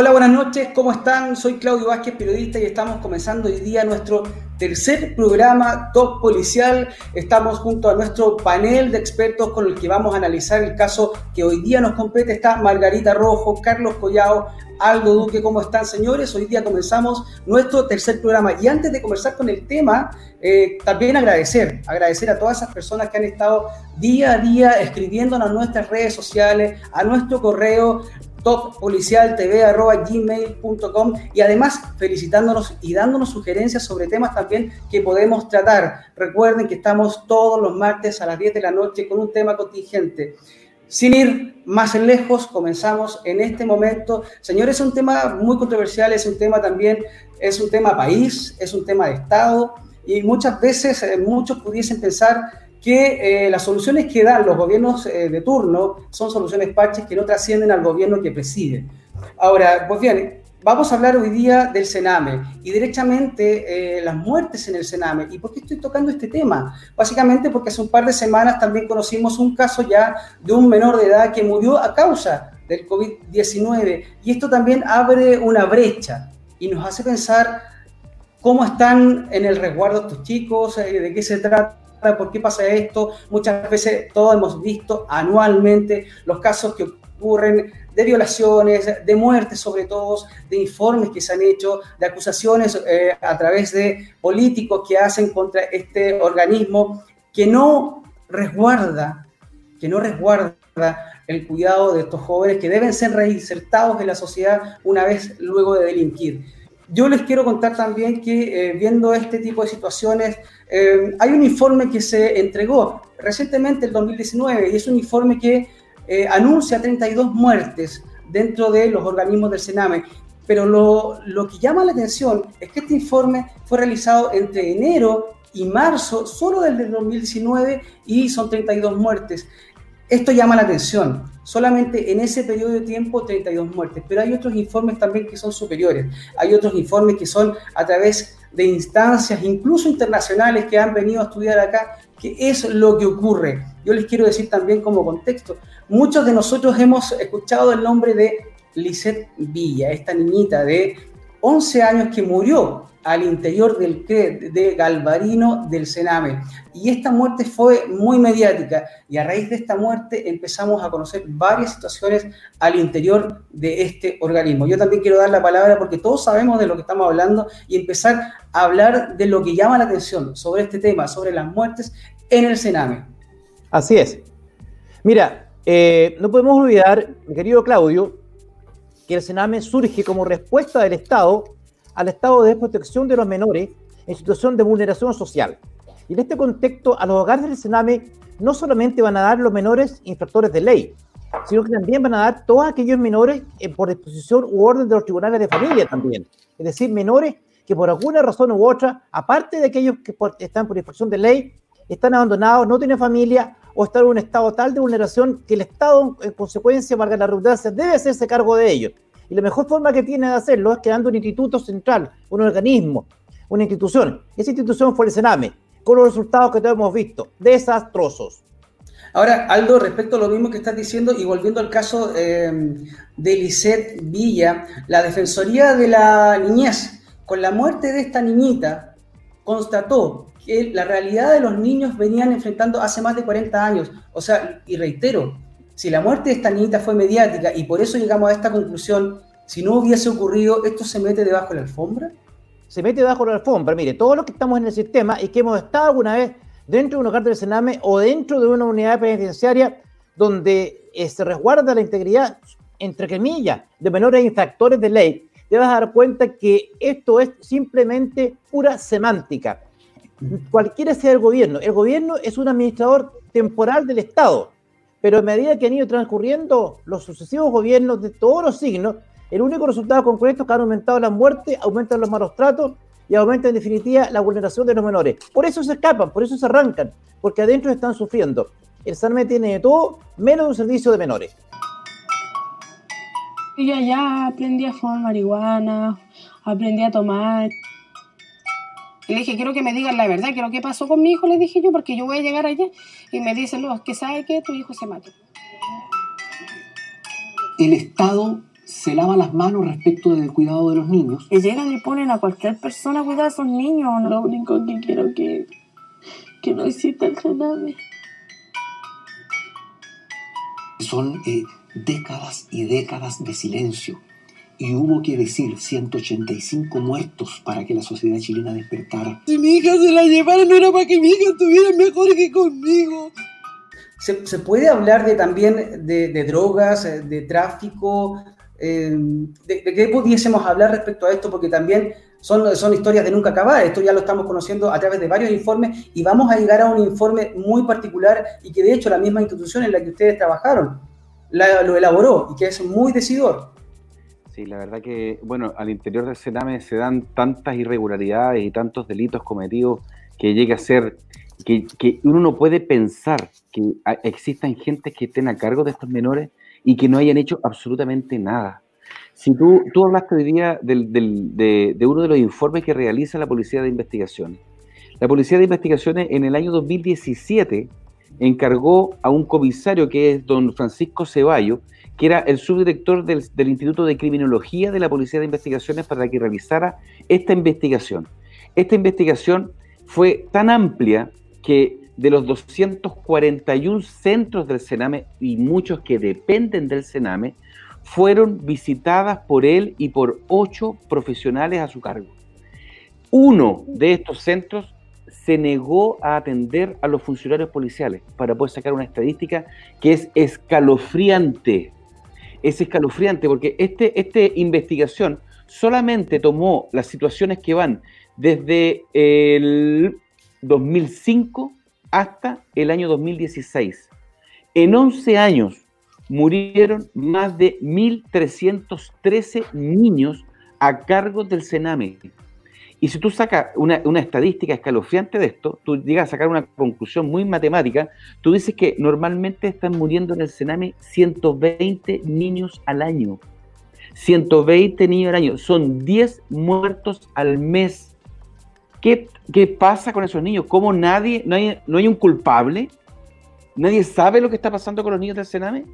Hola, buenas noches, ¿cómo están? Soy Claudio Vázquez, periodista, y estamos comenzando hoy día nuestro tercer programa Top Policial. Estamos junto a nuestro panel de expertos con el que vamos a analizar el caso que hoy día nos compete. Está Margarita Rojo, Carlos Collao, Aldo Duque, ¿cómo están señores? Hoy día comenzamos nuestro tercer programa. Y antes de comenzar con el tema, eh, también agradecer, agradecer a todas esas personas que han estado día a día escribiéndonos a nuestras redes sociales, a nuestro correo, toppolicialtv.gmail.com y además felicitándonos y dándonos sugerencias sobre temas también que podemos tratar. Recuerden que estamos todos los martes a las 10 de la noche con un tema contingente. Sin ir más lejos, comenzamos en este momento. Señores, es un tema muy controversial, es un tema también, es un tema país, es un tema de Estado y muchas veces eh, muchos pudiesen pensar que eh, las soluciones que dan los gobiernos eh, de turno son soluciones parches que no trascienden al gobierno que preside. Ahora, pues bien, vamos a hablar hoy día del Sename y derechamente eh, las muertes en el Sename. ¿Y por qué estoy tocando este tema? Básicamente porque hace un par de semanas también conocimos un caso ya de un menor de edad que murió a causa del COVID-19 y esto también abre una brecha y nos hace pensar cómo están en el resguardo estos chicos, de qué se trata por qué pasa esto. Muchas veces todos hemos visto anualmente los casos que ocurren de violaciones, de muertes sobre todo, de informes que se han hecho, de acusaciones eh, a través de políticos que hacen contra este organismo que no resguarda, que no resguarda el cuidado de estos jóvenes que deben ser reinsertados en la sociedad una vez luego de delinquir. Yo les quiero contar también que eh, viendo este tipo de situaciones, eh, hay un informe que se entregó recientemente, el 2019, y es un informe que eh, anuncia 32 muertes dentro de los organismos del Sename. Pero lo, lo que llama la atención es que este informe fue realizado entre enero y marzo, solo del 2019, y son 32 muertes. Esto llama la atención. Solamente en ese periodo de tiempo 32 muertes, pero hay otros informes también que son superiores. Hay otros informes que son a través de instancias, incluso internacionales, que han venido a estudiar acá, que es lo que ocurre. Yo les quiero decir también como contexto, muchos de nosotros hemos escuchado el nombre de Lisette Villa, esta niñita de 11 años que murió al interior del de Galvarino del Sename. Y esta muerte fue muy mediática y a raíz de esta muerte empezamos a conocer varias situaciones al interior de este organismo. Yo también quiero dar la palabra porque todos sabemos de lo que estamos hablando y empezar a hablar de lo que llama la atención sobre este tema, sobre las muertes en el Sename. Así es. Mira, eh, no podemos olvidar, mi querido Claudio, que el Sename surge como respuesta del Estado al estado de desprotección de los menores en situación de vulneración social. Y en este contexto, a los hogares del Sename no solamente van a dar los menores infractores de ley, sino que también van a dar todos aquellos menores eh, por disposición u orden de los tribunales de familia también. Es decir, menores que por alguna razón u otra, aparte de aquellos que están por disposición de ley, están abandonados, no tienen familia o están en un estado tal de vulneración que el Estado, en consecuencia, valga la redundancia, debe hacerse cargo de ellos. Y la mejor forma que tiene de hacerlo es creando un instituto central, un organismo, una institución. Esa institución fue el Sename, con los resultados que todos hemos visto, desastrosos. Ahora, Aldo, respecto a lo mismo que estás diciendo y volviendo al caso eh, de Lisette Villa, la Defensoría de la Niñez, con la muerte de esta niñita, constató la realidad de los niños venían enfrentando hace más de 40 años. O sea, y reitero, si la muerte de esta niñita fue mediática y por eso llegamos a esta conclusión, si no hubiese ocurrido, ¿esto se mete debajo de la alfombra? Se mete debajo de la alfombra. Mire, todos los que estamos en el sistema y que hemos estado alguna vez dentro de un hogar del Sename o dentro de una unidad penitenciaria donde eh, se resguarda la integridad, entre comillas, de menores infractores de ley, te vas a dar cuenta que esto es simplemente pura semántica. Cualquiera sea el gobierno, el gobierno es un administrador temporal del Estado pero a medida que han ido transcurriendo los sucesivos gobiernos de todos los signos, el único resultado concreto es que han aumentado las muertes, aumentan los malos tratos y aumenta en definitiva la vulneración de los menores. Por eso se escapan, por eso se arrancan, porque adentro están sufriendo. El SARME tiene de todo, menos un servicio de menores. Y ya aprendí a fumar marihuana, aprendí a tomar. Y le dije, quiero que me digan la verdad, quiero qué pasó con mi hijo, le dije yo, porque yo voy a llegar allá. Y me dicen, no, es que sabe que tu hijo se mató. El Estado se lava las manos respecto del cuidado de los niños. Y llegan y ponen a cualquier persona a cuidar a esos niños. Lo único que quiero que, que no exista el cename. Son eh, décadas y décadas de silencio. Y hubo que decir 185 muertos para que la sociedad chilena despertara. Si mi hija se la llevaron, no era para que mi hija estuviera mejor que conmigo. ¿Se, se puede hablar de, también de, de drogas, eh, de tráfico? Eh, de, de, qué pudiésemos hablar respecto a esto? Porque también son, son historias de nunca acabar. Esto ya lo estamos conociendo a través de varios informes y vamos a llegar a un informe muy particular y que de hecho la misma institución en la que ustedes trabajaron la, lo elaboró y que es muy decidor. Sí, la verdad que, bueno, al interior del Sename se dan tantas irregularidades y tantos delitos cometidos que llega a ser que, uno no puede pensar que existan gentes que estén a cargo de estos menores y que no hayan hecho absolutamente nada. Si tú, tú hablaste hoy día de, de, uno de los informes que realiza la Policía de Investigaciones. La Policía de Investigaciones en el año 2017 encargó a un comisario que es don Francisco Ceballo, que era el subdirector del, Instituto de Criminología de la Policía de Investigaciones para que realizara esta investigación. Esta investigación fue tan amplia que de los 241 centros del Sename y muchos que dependen del Sename, fueron visitadas por él y por ocho profesionales a su cargo. Uno de estos centros se negó a atender a los funcionarios policiales para poder sacar una estadística que es escalofriante. Es escalofriante porque este, esta investigación solamente tomó las situaciones que van desde el 2005 hasta el año 2016. En 11 años murieron más de 1.313 niños a cargo del Sename. Y si tú sacas una, estadística escalofriante de esto, tú llegas a sacar una conclusión muy matemática, tú dices que normalmente están muriendo en el Sename 120 niños al año. 120 niños al año. Son 10 muertos al mes. ¿Qué, ¿Qué, pasa con esos niños? ¿Cómo nadie, no hay, no hay un culpable? ¿Nadie sabe lo que está pasando con los niños del Sename?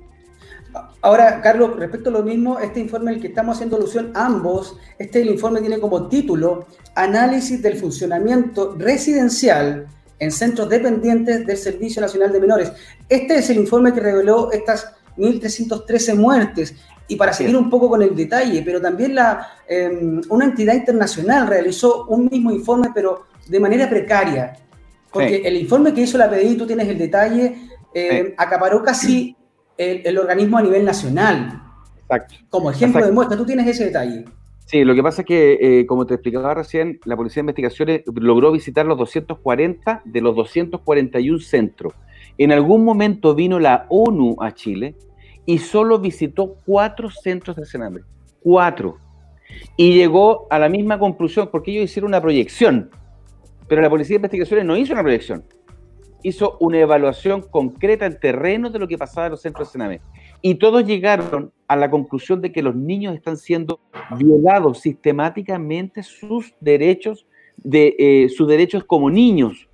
Ahora, Carlos, respecto a lo mismo, este informe al que estamos haciendo alusión ambos, este el informe tiene como título Análisis del funcionamiento residencial en centros dependientes del Servicio Nacional de Menores. Este es el informe que reveló estas 1.313 muertes. Y para seguir un poco con el detalle, pero también la, eh, una entidad internacional realizó un mismo informe, pero de manera precaria. Porque sí. el informe que hizo la PDI, tú tienes el detalle, eh, sí. acaparó casi el, el, organismo a nivel nacional. Exacto. Como ejemplo Exacto. de muestra, tú tienes ese detalle. Sí, lo que pasa es que, eh, como te explicaba recién, la Policía de Investigaciones logró visitar los 240 de los 241 centros. En algún momento vino la ONU a Chile y solo visitó cuatro centros de Sename. Cuatro. Y llegó a la misma conclusión, porque ellos hicieron una proyección. Pero la Policía de Investigaciones no hizo una proyección. Hizo una evaluación concreta en terreno de lo que pasaba en los centros de Sename. Y todos llegaron a la conclusión de que los niños están siendo violados sistemáticamente sus derechos, de, eh, sus derechos como niños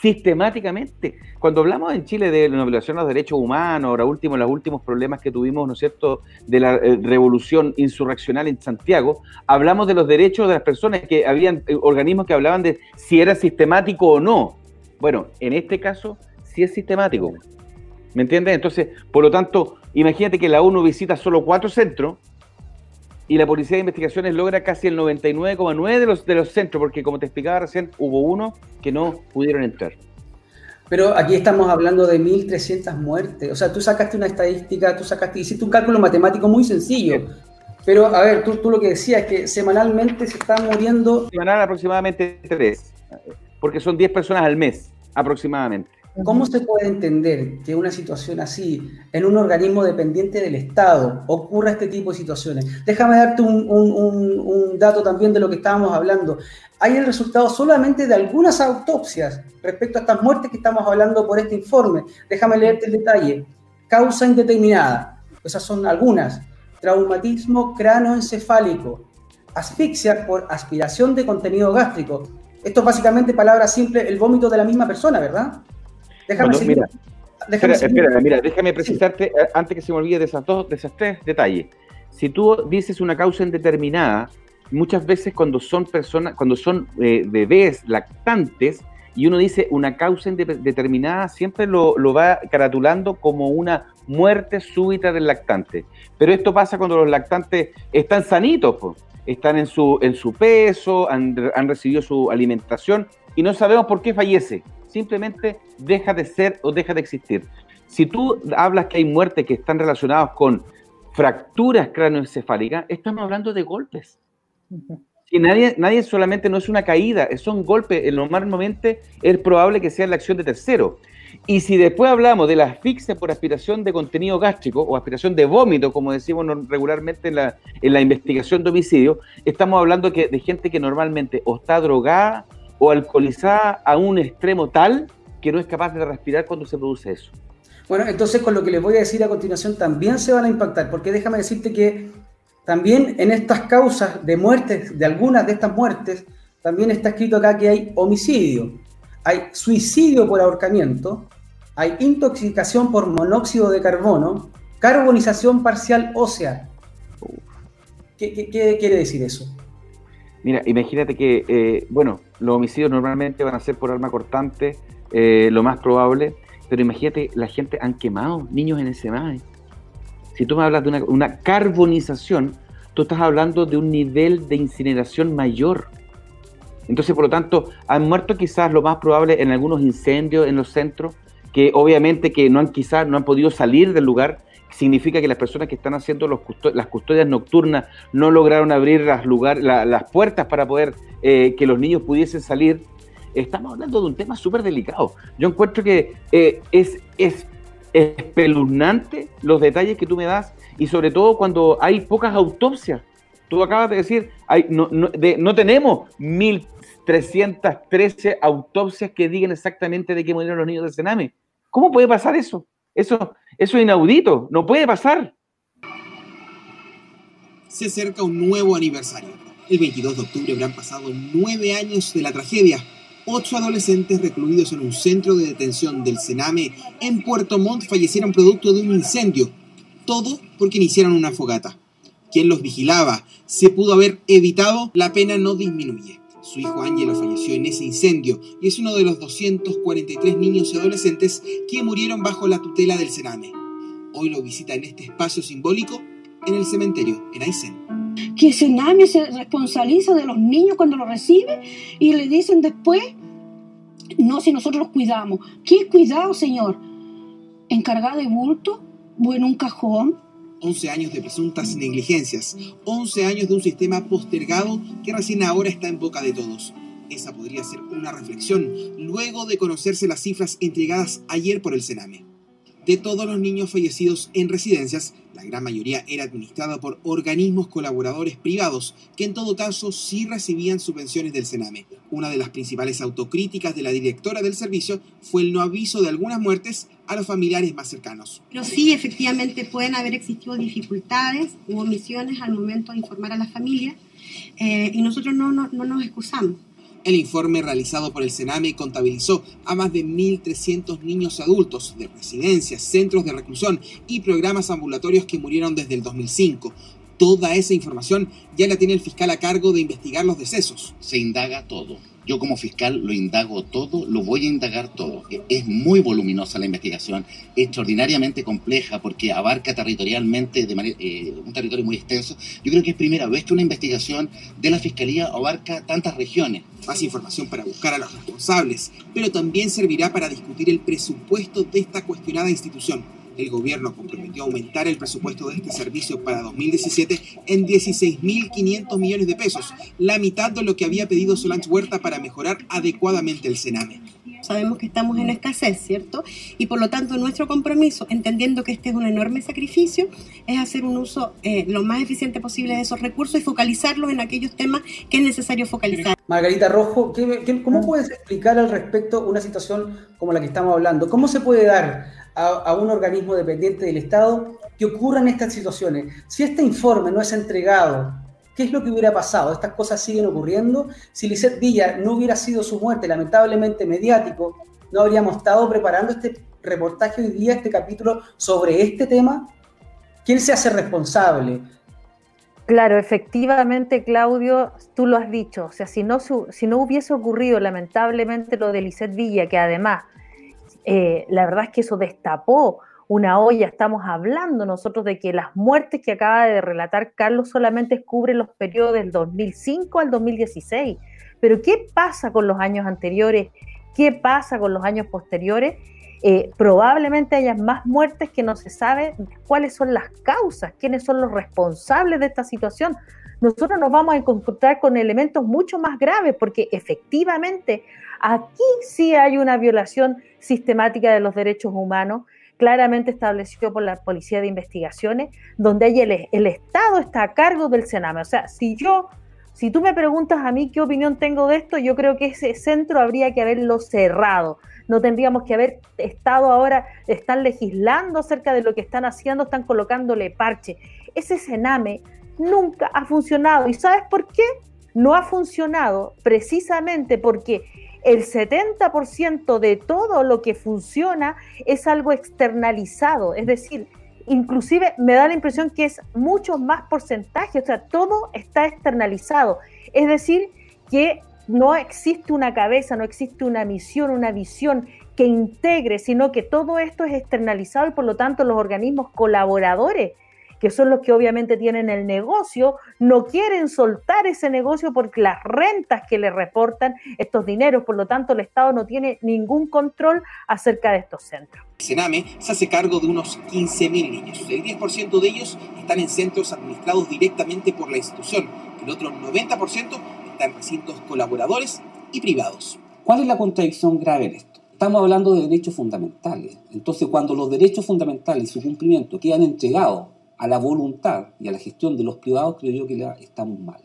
sistemáticamente. Cuando hablamos en Chile de la violación a los derechos humanos, ahora último, los últimos problemas que tuvimos, ¿no es cierto?, de la eh, revolución insurreccional en Santiago, hablamos de los derechos de las personas, que habían eh, organismos que hablaban de si era sistemático o no. Bueno, en este caso, sí es sistemático. ¿Me entiendes? Entonces, por lo tanto, imagínate que la ONU visita solo cuatro centros y la Policía de Investigaciones logra casi el 99,9 de los, de los centros, porque como te explicaba recién, hubo uno que no pudieron entrar. Pero aquí estamos hablando de 1.300 muertes. O sea, tú sacaste una estadística, tú sacaste, hiciste un cálculo matemático muy sencillo. Pero, a ver, tú, tú lo que decías es que semanalmente se están muriendo... Semanal aproximadamente tres, porque son 10 personas al mes, aproximadamente. ¿Cómo se puede entender que una situación así, en un organismo dependiente del Estado, ocurra este tipo de situaciones? Déjame darte un, dato también de lo que estábamos hablando. Hay el resultado solamente de algunas autopsias respecto a estas muertes que estamos hablando por este informe. Déjame leerte el detalle. Causa indeterminada. Esas son algunas. Traumatismo cranoencefálico. Asfixia por aspiración de contenido gástrico. Esto es básicamente, palabras simples, el vómito de la misma persona, ¿verdad? Déjame bueno, mira, déjame espera, espera, mira, déjame precisarte sí. Eh, antes que se me olvide de esas dos, de esos tres detalles. si tú dices una causa indeterminada, muchas veces cuando son personas, cuando son eh, bebés lactantes, y uno dice una causa indeterminada, siempre lo, va caratulando como una muerte súbita del lactante. Pero esto pasa cuando los lactantes están sanitos, están en su, en su peso, han, han recibido su alimentación y no sabemos por qué fallece. Simplemente deja de ser o deja de existir. Si tú hablas que hay muertes que están relacionadas con fracturas cráneoencefálicas, estamos hablando de golpes. Y nadie, nadie solamente no es una caída, son golpes. Normalmente es probable que sea la acción de tercero. Y si después hablamos de la asfixia por aspiración de contenido gástrico o aspiración de vómito, como decimos regularmente en la, investigación de homicidio, estamos hablando de gente que normalmente o está drogada o alcoholizada a un extremo tal que no es capaz de respirar cuando se produce eso. Bueno, entonces con lo que les voy a decir a continuación también se van a impactar, porque déjame decirte que también en estas causas de muertes, de algunas de estas muertes, también está escrito acá que hay homicidio, hay suicidio por ahorcamiento, hay intoxicación por monóxido de carbono, carbonización parcial ósea. ¿Qué, quiere decir eso? Mira, imagínate que, eh, bueno, los homicidios normalmente van a ser por arma cortante, eh, lo más probable, pero imagínate, la gente han quemado niños en ese mar. Si tú me hablas de una, carbonización, tú estás hablando de un nivel de incineración mayor. Entonces, por lo tanto, han muerto quizás lo más probable en algunos incendios en los centros, que obviamente que no han quizás no han podido salir del lugar, significa que las personas que están haciendo las custodias nocturnas no lograron abrir las, lugar, las puertas para poder eh, que los niños pudiesen salir estamos hablando de un tema súper delicado. Yo encuentro que eh, es, es espeluznante los detalles que tú me das y sobre todo cuando hay pocas autopsias. Tú acabas de decir, hay, no, no, tenemos 1.313 autopsias que digan exactamente de qué murieron los niños de Sename. ¿Cómo puede pasar eso? Eso, eso es inaudito, no puede pasar. Se acerca un nuevo aniversario. El 22 de octubre habrán pasado nueve años de la tragedia ocho adolescentes recluidos en un centro de detención del Sename en Puerto Montt fallecieron producto de un incendio. Todo porque iniciaron una fogata. Quien los vigilaba se pudo haber evitado, la pena no disminuye. Su hijo Ángelo falleció en ese incendio y es uno de los 243 niños y adolescentes que murieron bajo la tutela del Sename. Hoy lo visita en este espacio simbólico en el cementerio en Aysén. Que Sename se responsabiliza de los niños cuando los recibe y le dicen después no, si nosotros los cuidamos. ¿Qué cuidado, Señor? ¿Encargada de bulto o en un cajón? 11 años de presuntas negligencias, 11 años de un sistema postergado que recién ahora está en boca de todos. Esa podría ser una reflexión luego de conocerse las cifras entregadas ayer por el Sename. De todos los niños fallecidos en residencias, la gran mayoría era administrada por organismos colaboradores privados, que en todo caso sí recibían subvenciones del Sename. Una de las principales autocríticas de la directora del servicio fue el no aviso de algunas muertes a los familiares más cercanos. Pero sí, efectivamente pueden haber existido dificultades u omisiones al momento de informar a la familia eh, y nosotros no, no nos excusamos. El informe realizado por el Sename contabilizó a más de 1.300 niños y adultos de residencias, centros de reclusión y programas ambulatorios que murieron desde el 2005. Toda esa información ya la tiene el fiscal a cargo de investigar los decesos. Se indaga todo yo como fiscal lo indago todo, lo voy a indagar todo. Es muy voluminosa la investigación, extraordinariamente compleja porque abarca territorialmente de manera, eh, un territorio muy extenso. Yo creo que es primera vez que una investigación de la Fiscalía abarca tantas regiones. Más información para buscar a los responsables, pero también servirá para discutir el presupuesto de esta cuestionada institución el gobierno comprometió aumentar el presupuesto de este servicio para 2017 en 16.500 millones de pesos, la mitad de lo que había pedido Solange Huerta para mejorar adecuadamente el Sename. Sabemos que estamos en escasez, ¿cierto? Y por lo tanto nuestro compromiso, entendiendo que este es un enorme sacrificio, es hacer un uso eh, lo más eficiente posible de esos recursos y focalizarlos en aquellos temas que es necesario focalizar. Margarita Rojo, cómo puedes explicar al respecto una situación como la que estamos hablando? ¿Cómo se puede dar a, un organismo dependiente del Estado que ocurran estas situaciones. Si este informe no es entregado, ¿qué es lo que hubiera pasado? Estas cosas siguen ocurriendo. Si Lisette Villa no hubiera sido su muerte lamentablemente mediático, ¿no habríamos estado preparando este reportaje hoy día, este capítulo sobre este tema? ¿Quién se hace responsable? Claro, efectivamente, Claudio, tú lo has dicho. O sea, si no, si no hubiese ocurrido lamentablemente lo de Lisette Villa, que además, eh, la verdad es que eso destapó una olla, estamos hablando nosotros de que las muertes que acaba de relatar Carlos solamente cubren los periodos del 2005 al 2016. Pero ¿qué pasa con los años anteriores? ¿Qué pasa con los años posteriores? Eh, probablemente haya más muertes que no se sabe cuáles son las causas, quiénes son los responsables de esta situación. Nosotros nos vamos a encontrar con elementos mucho más graves porque efectivamente aquí sí hay una violación sistemática de los derechos humanos claramente establecido por la Policía de Investigaciones, donde el, el Estado está a cargo del Sename. O sea, si yo si tú me preguntas a mí qué opinión tengo de esto, yo creo que ese centro habría que haberlo cerrado no tendríamos que haber estado ahora, están legislando acerca de lo que están haciendo, están colocándole parche. Ese Sename nunca ha funcionado. ¿Y sabes por qué? No ha funcionado precisamente porque el 70% de todo lo que funciona es algo externalizado, es decir, inclusive me da la impresión que es mucho más porcentaje, o sea, todo está externalizado. Es decir, que no existe una cabeza, no existe una misión, una visión que integre, sino que todo esto es externalizado y por lo tanto los organismos colaboradores, que son los que obviamente tienen el negocio, no quieren soltar ese negocio porque las rentas que le reportan estos dineros, por lo tanto el Estado no tiene ningún control acerca de estos centros. Sename se hace cargo de unos 15.000 niños. El 10% de ellos están en centros administrados directamente por la institución. El otro 90% en recintos colaboradores y privados. ¿Cuál es la contradicción grave en esto? Estamos hablando de derechos fundamentales. Entonces, cuando los derechos fundamentales y su cumplimiento quedan entregados a la voluntad y a la gestión de los privados, creo yo que estamos mal.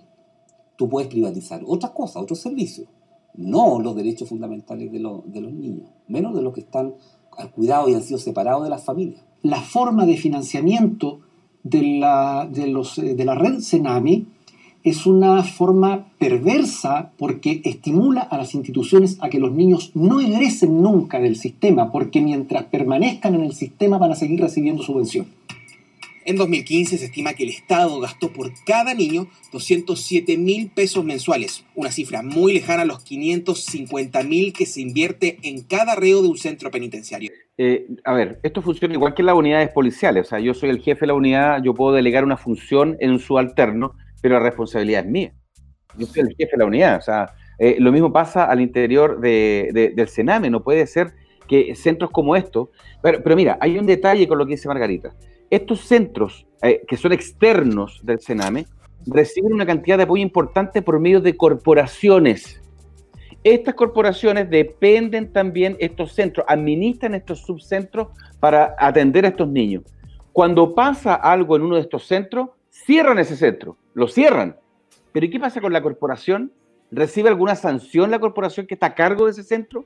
Tú puedes privatizar otras cosas, otros servicios, no los derechos fundamentales de, de los niños, menos de los que están al cuidado y han sido separados de las familias. La forma de financiamiento de la, de los, eh, de la red Senami es una forma perversa porque estimula a las instituciones a que los niños no egresen nunca del sistema, porque mientras permanezcan en el sistema van a seguir recibiendo subvención. En 2015 se estima que el Estado gastó por cada niño 207 mil pesos mensuales, una cifra muy lejana a los 550 mil que se invierte en cada reo de un centro penitenciario. Eh, a ver, esto funciona igual que en las unidades policiales, o sea, yo soy el jefe de la unidad, yo puedo delegar una función en un subalterno, pero la responsabilidad es mía. Yo soy el jefe de la unidad. O sea, eh, lo mismo pasa al interior del Sename. No puede ser que centros como estos. Pero, mira, hay un detalle con lo que dice Margarita. Estos centros eh, que son externos del Sename reciben una cantidad de apoyo importante por medio de corporaciones. Estas corporaciones dependen también, estos centros, administran estos subcentros para atender a estos niños. Cuando pasa algo en uno de estos centros, cierran ese centro lo cierran. Pero ¿y qué pasa con la corporación? ¿Recibe alguna sanción la corporación que está a cargo de ese centro?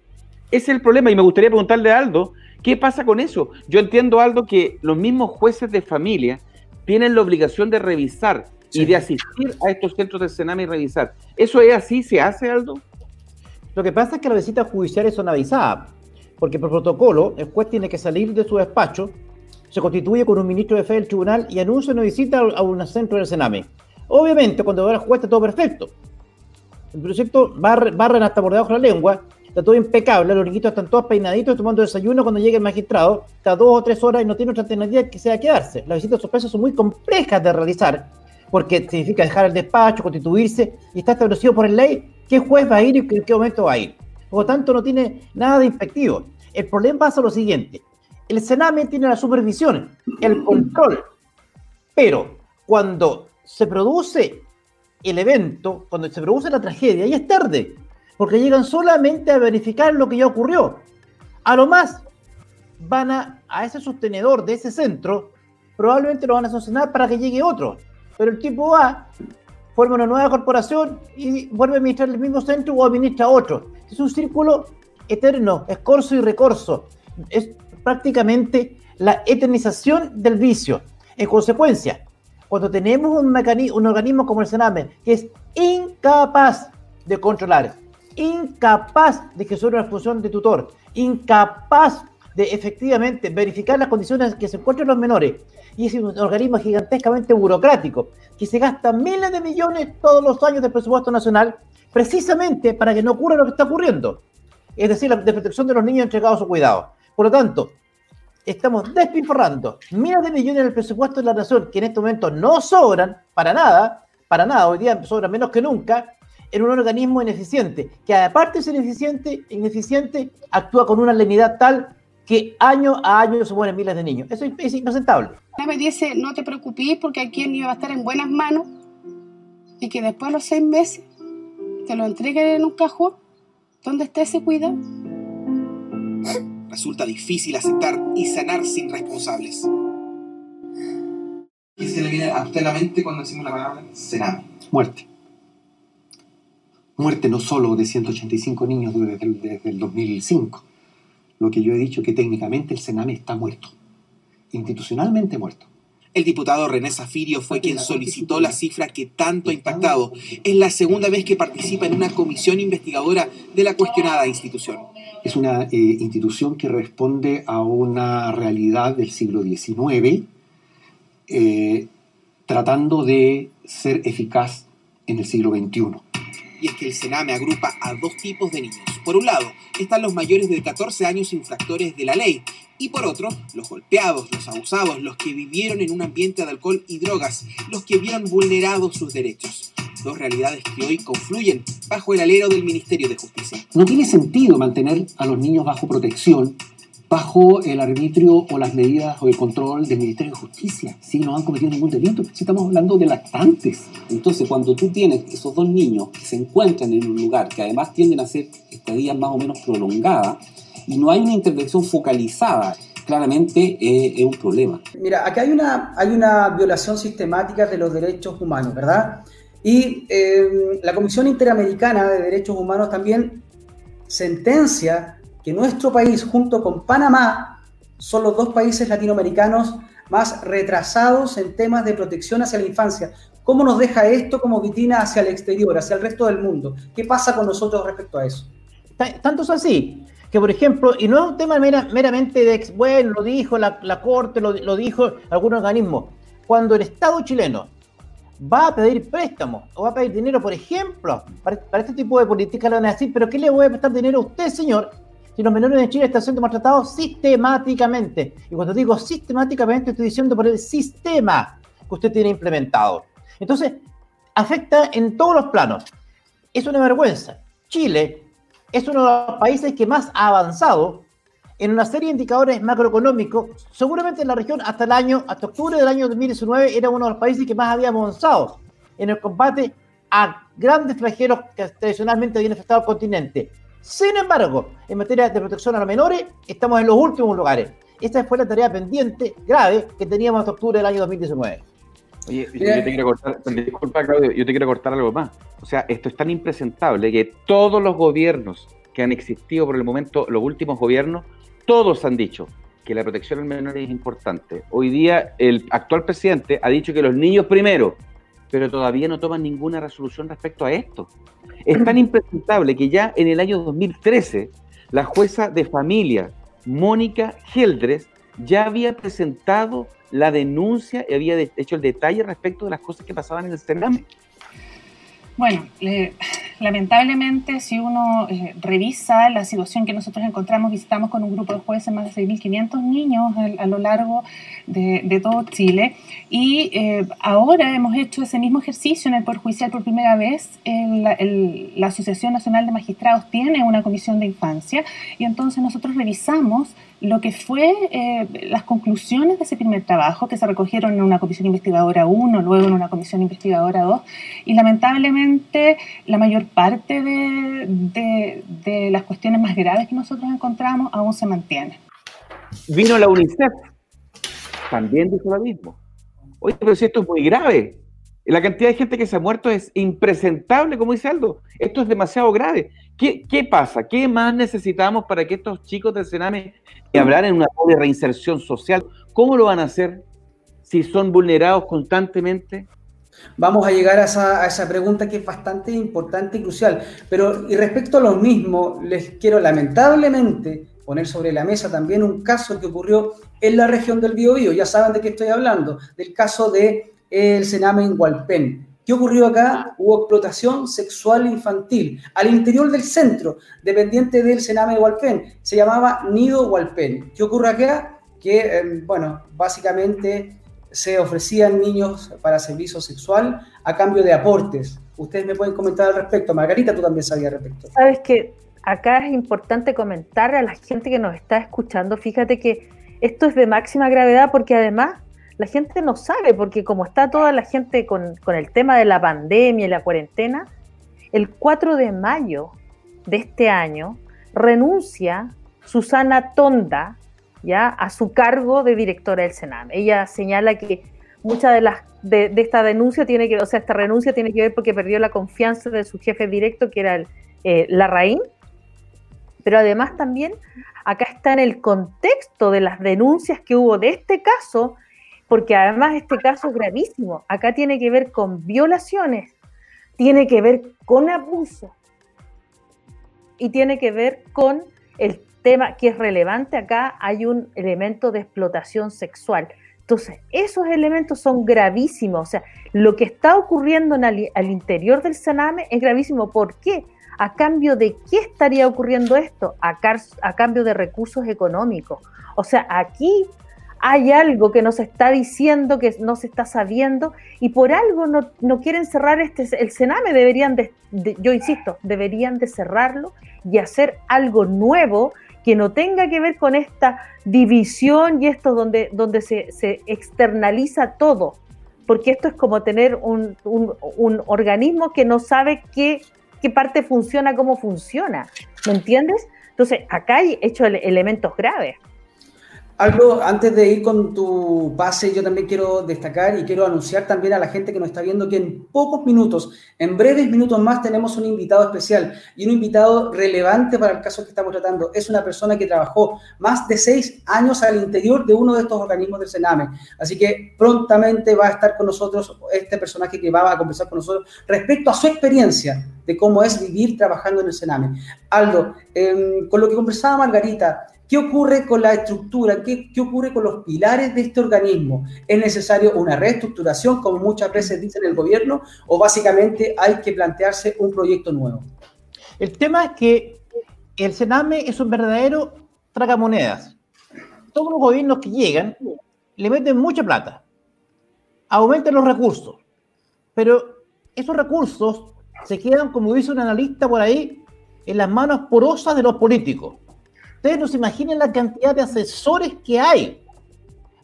Ese es el problema y me gustaría preguntarle a Aldo, ¿qué pasa con eso? Yo entiendo, Aldo, que los mismos jueces de familia tienen la obligación de revisar y de asistir a estos centros de Sename y revisar. ¿Eso es así? ¿Se hace, Aldo? Lo que pasa es que las visitas judiciales son avisadas, porque por protocolo el juez tiene que salir de su despacho, se constituye con un ministro de fe del tribunal y anuncia una visita a un centro del Sename. Obviamente, cuando va a juez está todo perfecto. El proyecto barren hasta debajo de la lengua, está todo impecable, los niñitos están todos peinaditos tomando desayuno cuando llega el magistrado, está dos o tres horas y no tiene otra alternativa que sea quedarse. Las visitas sorpresas son muy complejas de realizar, porque significa dejar el despacho, constituirse, y está establecido por ley qué juez va a ir y en qué momento va a ir. Por lo tanto, no tiene nada de inspectivo. El problema pasa lo siguiente. El Sename tiene la supervisión, el control, pero cuando se produce el evento, cuando se produce la tragedia, y es tarde, porque llegan solamente a verificar lo que ya ocurrió. A lo más, van a, a ese sostenedor de ese centro, probablemente lo van a sancionar para que llegue otro. Pero el tipo va, forma una nueva corporación y vuelve a administrar el mismo centro o administra otro. Es un círculo eterno, escorzo y recorso. Es prácticamente la eternización del vicio. En consecuencia, cuando tenemos un, mecanismo, un organismo como el Sename, que es incapaz de controlar, incapaz de sea una función de tutor, incapaz de efectivamente verificar las condiciones que se encuentran los menores. Y es un organismo gigantescamente burocrático, que se gasta miles de millones todos los años del presupuesto nacional, precisamente para que no ocurra lo que está ocurriendo. Es decir, la protección de los niños entregados a su cuidado. Por lo tanto, estamos despilfarrando miles de millones del presupuesto de la nación, que en este momento no sobran para nada, para nada, hoy día sobran menos que nunca, en un organismo ineficiente, que aparte de ser ineficiente, ineficiente actúa con una lenidad tal que año a año se mueren miles de niños. Eso es, es impresentable. Me dice, no te preocupes porque aquí el niño va a estar en buenas manos y que después de los seis meses te lo entreguen en un cajón. ¿Dónde está ese cuidado? Resulta difícil aceptar y sanar sin responsables. ¿Qué se le viene a usted a la mente cuando decimos la palabra Sename? Muerte. Muerte no solo de 185 niños desde el, desde el 2005. Lo que yo he dicho que técnicamente el Sename está muerto. Institucionalmente muerto. El diputado René Zafirio fue quien solicitó la cifra que tanto ha impactado. Es la segunda vez que participa en una comisión investigadora de la cuestionada institución. Es una eh, institución que responde a una realidad del siglo XIX, eh, tratando de ser eficaz en el siglo XXI. Y es que el Sename agrupa a dos tipos de niños. Por un lado, están los mayores de 14 años infractores de la ley, y por otro, los golpeados, los abusados, los que vivieron en un ambiente de alcohol y drogas, los que vieron vulnerados sus derechos. Dos realidades que hoy confluyen bajo el alero del Ministerio de Justicia. No tiene sentido mantener a los niños bajo protección, bajo el arbitrio o las medidas o el control del Ministerio de Justicia, si no han cometido ningún delito. Si estamos hablando de lactantes. Entonces, cuando tú tienes esos dos niños que se encuentran en un lugar que además tienden a ser estadías más o menos prolongadas, y no hay una intervención focalizada, claramente eh, es un problema. Mira, acá hay una, hay una violación sistemática de los derechos humanos, ¿verdad? Y eh, la Comisión Interamericana de Derechos Humanos también sentencia que nuestro país, junto con Panamá, son los dos países latinoamericanos más retrasados en temas de protección hacia la infancia. ¿Cómo nos deja esto como vitrina hacia el exterior, hacia el resto del mundo? ¿Qué pasa con nosotros respecto a eso? Tanto es así que, por ejemplo, y no es un tema meramente de, bueno, lo dijo la, Corte, lo, lo, dijo algún organismo, cuando el Estado chileno va a pedir préstamos o va a pedir dinero, por ejemplo, para, para este tipo de políticas, le van a decir, pero ¿qué le voy a prestar dinero a usted, señor? Si los menores de Chile están siendo maltratados sistemáticamente. Y cuando digo sistemáticamente, estoy diciendo por el sistema que usted tiene implementado. Entonces, afecta en todos los planos. Es una vergüenza. Chile es uno de los países que más ha avanzado en una serie de indicadores macroeconómicos. Seguramente en la región hasta el año, hasta octubre del año 2019, era uno de los países que más había avanzado en el combate a grandes flagelos que tradicionalmente habían afectado al continente. Sin embargo, en materia de protección a los menores, estamos en los últimos lugares. Esta fue la tarea pendiente, grave, que teníamos hasta octubre del año 2019. Oye, yo te quiero cortar, disculpa Claudio, yo te quiero cortar algo más. O sea, esto es tan impresentable que todos los gobiernos que han existido por el momento, los últimos gobiernos, todos han dicho que la protección al menor es importante. Hoy día el actual presidente ha dicho que los niños primero, pero todavía no toman ninguna resolución respecto a esto. Es tan impresentable que ya en el año 2013 la jueza de familia, Mónica Geldres, ya había presentado la denuncia y había hecho el detalle respecto de las cosas que pasaban en el Sename. Bueno, lamentablemente si uno eh, revisa la situación que nosotros encontramos, visitamos con un grupo de jueces más de 6.500 niños a, lo largo de, todo Chile y eh, ahora hemos hecho ese mismo ejercicio en el Poder Judicial por primera vez. La Asociación Nacional de Magistrados tiene una comisión de infancia y entonces nosotros revisamos lo que fue eh, las conclusiones de ese primer trabajo que se recogieron en una comisión investigadora 1, luego en una comisión investigadora 2, y lamentablemente la mayor parte de, de, de, las cuestiones más graves que nosotros encontramos aún se mantienen. Vino la UNICEF, también dijo lo mismo. Oye, pero si esto es muy grave, la cantidad de gente que se ha muerto es impresentable, como dice Aldo. Esto es demasiado grave. ¿Qué, ¿Qué, pasa? ¿Qué más necesitamos para que estos chicos del Sename hablar en una de reinserción social? ¿Cómo lo van a hacer si son vulnerados constantemente? Vamos a llegar a esa, a esa, pregunta que es bastante importante y crucial. Pero y respecto a lo mismo, les quiero lamentablemente poner sobre la mesa también un caso que ocurrió en la región del Biobío. Ya saben de qué estoy hablando, del caso de el Sename en Hualpén. ¿Qué ocurrió acá? Hubo explotación sexual infantil al interior del centro, dependiente del Sename de Hualpén. Se llamaba Nido Hualpén. ¿Qué ocurre acá? Que, eh, bueno, básicamente se ofrecían niños para servicio sexual a cambio de aportes. Ustedes me pueden comentar al respecto. Margarita, tú también sabías al respecto. Sabes que acá es importante comentar a la gente que nos está escuchando, fíjate que esto es de máxima gravedad porque además la gente no sabe, porque como está toda la gente con, el tema de la pandemia y la cuarentena, el 4 de mayo de este año renuncia Susana Tonda ya a su cargo de directora del Senam. Ella señala que mucha de las de, esta denuncia tiene que, o sea, esta renuncia tiene que ver porque perdió la confianza de su jefe directo, que era el, eh, Larraín, pero además también acá está en el contexto de las denuncias que hubo de este caso porque además este caso es gravísimo. Acá tiene que ver con violaciones, tiene que ver con abuso y tiene que ver con el tema que es relevante acá, hay un elemento de explotación sexual. Entonces, esos elementos son gravísimos. O sea, lo que está ocurriendo al, interior del Saname es gravísimo. ¿Por qué? ¿A cambio de qué estaría ocurriendo esto? A cambio de recursos económicos. O sea, aquí hay algo que nos está diciendo, que no se está sabiendo, y por algo no, quieren cerrar este, el Sename, deberían de, yo insisto, deberían de cerrarlo y hacer algo nuevo que no tenga que ver con esta división y esto donde, donde se, se externaliza todo, porque esto es como tener un, un, organismo que no sabe qué, qué parte funciona, cómo funciona, ¿me entiendes? Entonces, acá hay hecho elementos graves. Algo, antes de ir con tu pase, yo también quiero destacar y quiero anunciar también a la gente que nos está viendo que en pocos minutos, en breves minutos más, tenemos un invitado especial y un invitado relevante para el caso que estamos tratando. Es una persona que trabajó más de seis años al interior de uno de estos organismos del Sename. Así que prontamente va a estar con nosotros este personaje que va a conversar con nosotros respecto a su experiencia de cómo es vivir trabajando en el Sename. Aldo, em, con lo que conversaba Margarita, ¿Qué ocurre con la estructura? ¿Qué, ocurre con los pilares de este organismo? ¿Es necesario una reestructuración, como muchas veces dicen el gobierno, o básicamente hay que plantearse un proyecto nuevo? El tema es que el Sename es un verdadero tragamonedas. Todos los gobiernos que llegan le meten mucha plata, aumentan los recursos, pero esos recursos se quedan, como dice un analista por ahí, en las manos porosas de los políticos. Ustedes no se imaginen la cantidad de asesores que hay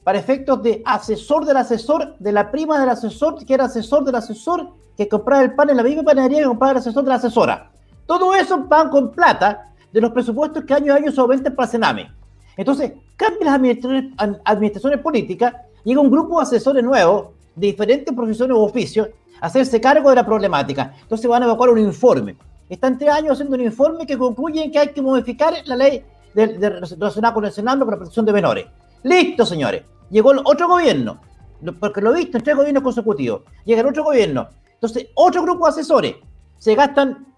para efectos de asesor del asesor, de la prima del asesor, que era asesor del asesor, que compraba el pan en la misma panadería que compraba el asesor de la asesora. Todo eso van con plata de los presupuestos que año a año se aumentan para Sename. Entonces, cambian las administraciones, administraciones políticas, llega un grupo de asesores nuevos de diferentes profesiones u oficios a hacerse cargo de la problemática. Entonces van a evacuar un informe. Están tres años haciendo un informe que concluye que hay que modificar la ley de, de, relacionada con el Senado con la protección de menores. Listo, señores. Llegó el otro gobierno, porque lo he visto en tres gobiernos consecutivos. Llega el otro gobierno. Entonces, otro grupo de asesores se gastan,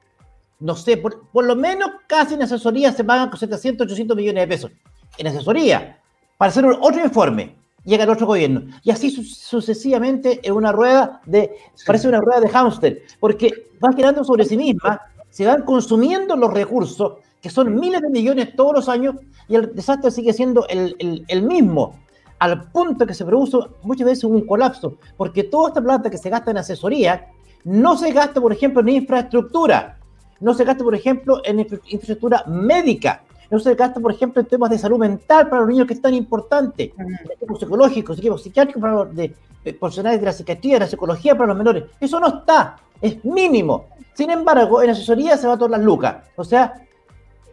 no sé, por, lo menos casi en asesoría se pagan 700, 800 millones de pesos. En asesoría, para hacer otro informe. Llega el otro gobierno. Y así sucesivamente en una rueda de, parece una rueda de hámster, porque va girando sobre sí misma, se van consumiendo los recursos que son miles de millones todos los años, y el desastre sigue siendo el, el, mismo, al punto que se produce muchas veces un colapso, porque toda esta plata que se gasta en asesoría no se gasta, por ejemplo, en infraestructura, no se gasta, por ejemplo, en infraestructura médica, no se gasta, por ejemplo, en temas de salud mental para los niños que es tan importante, equipos psicológicos, equipos psiquiátricos para los de, profesionales de la psiquiatría, de la psicología para los menores. Eso no está, es mínimo. Sin embargo, en asesoría se va a todas las lucas. O sea,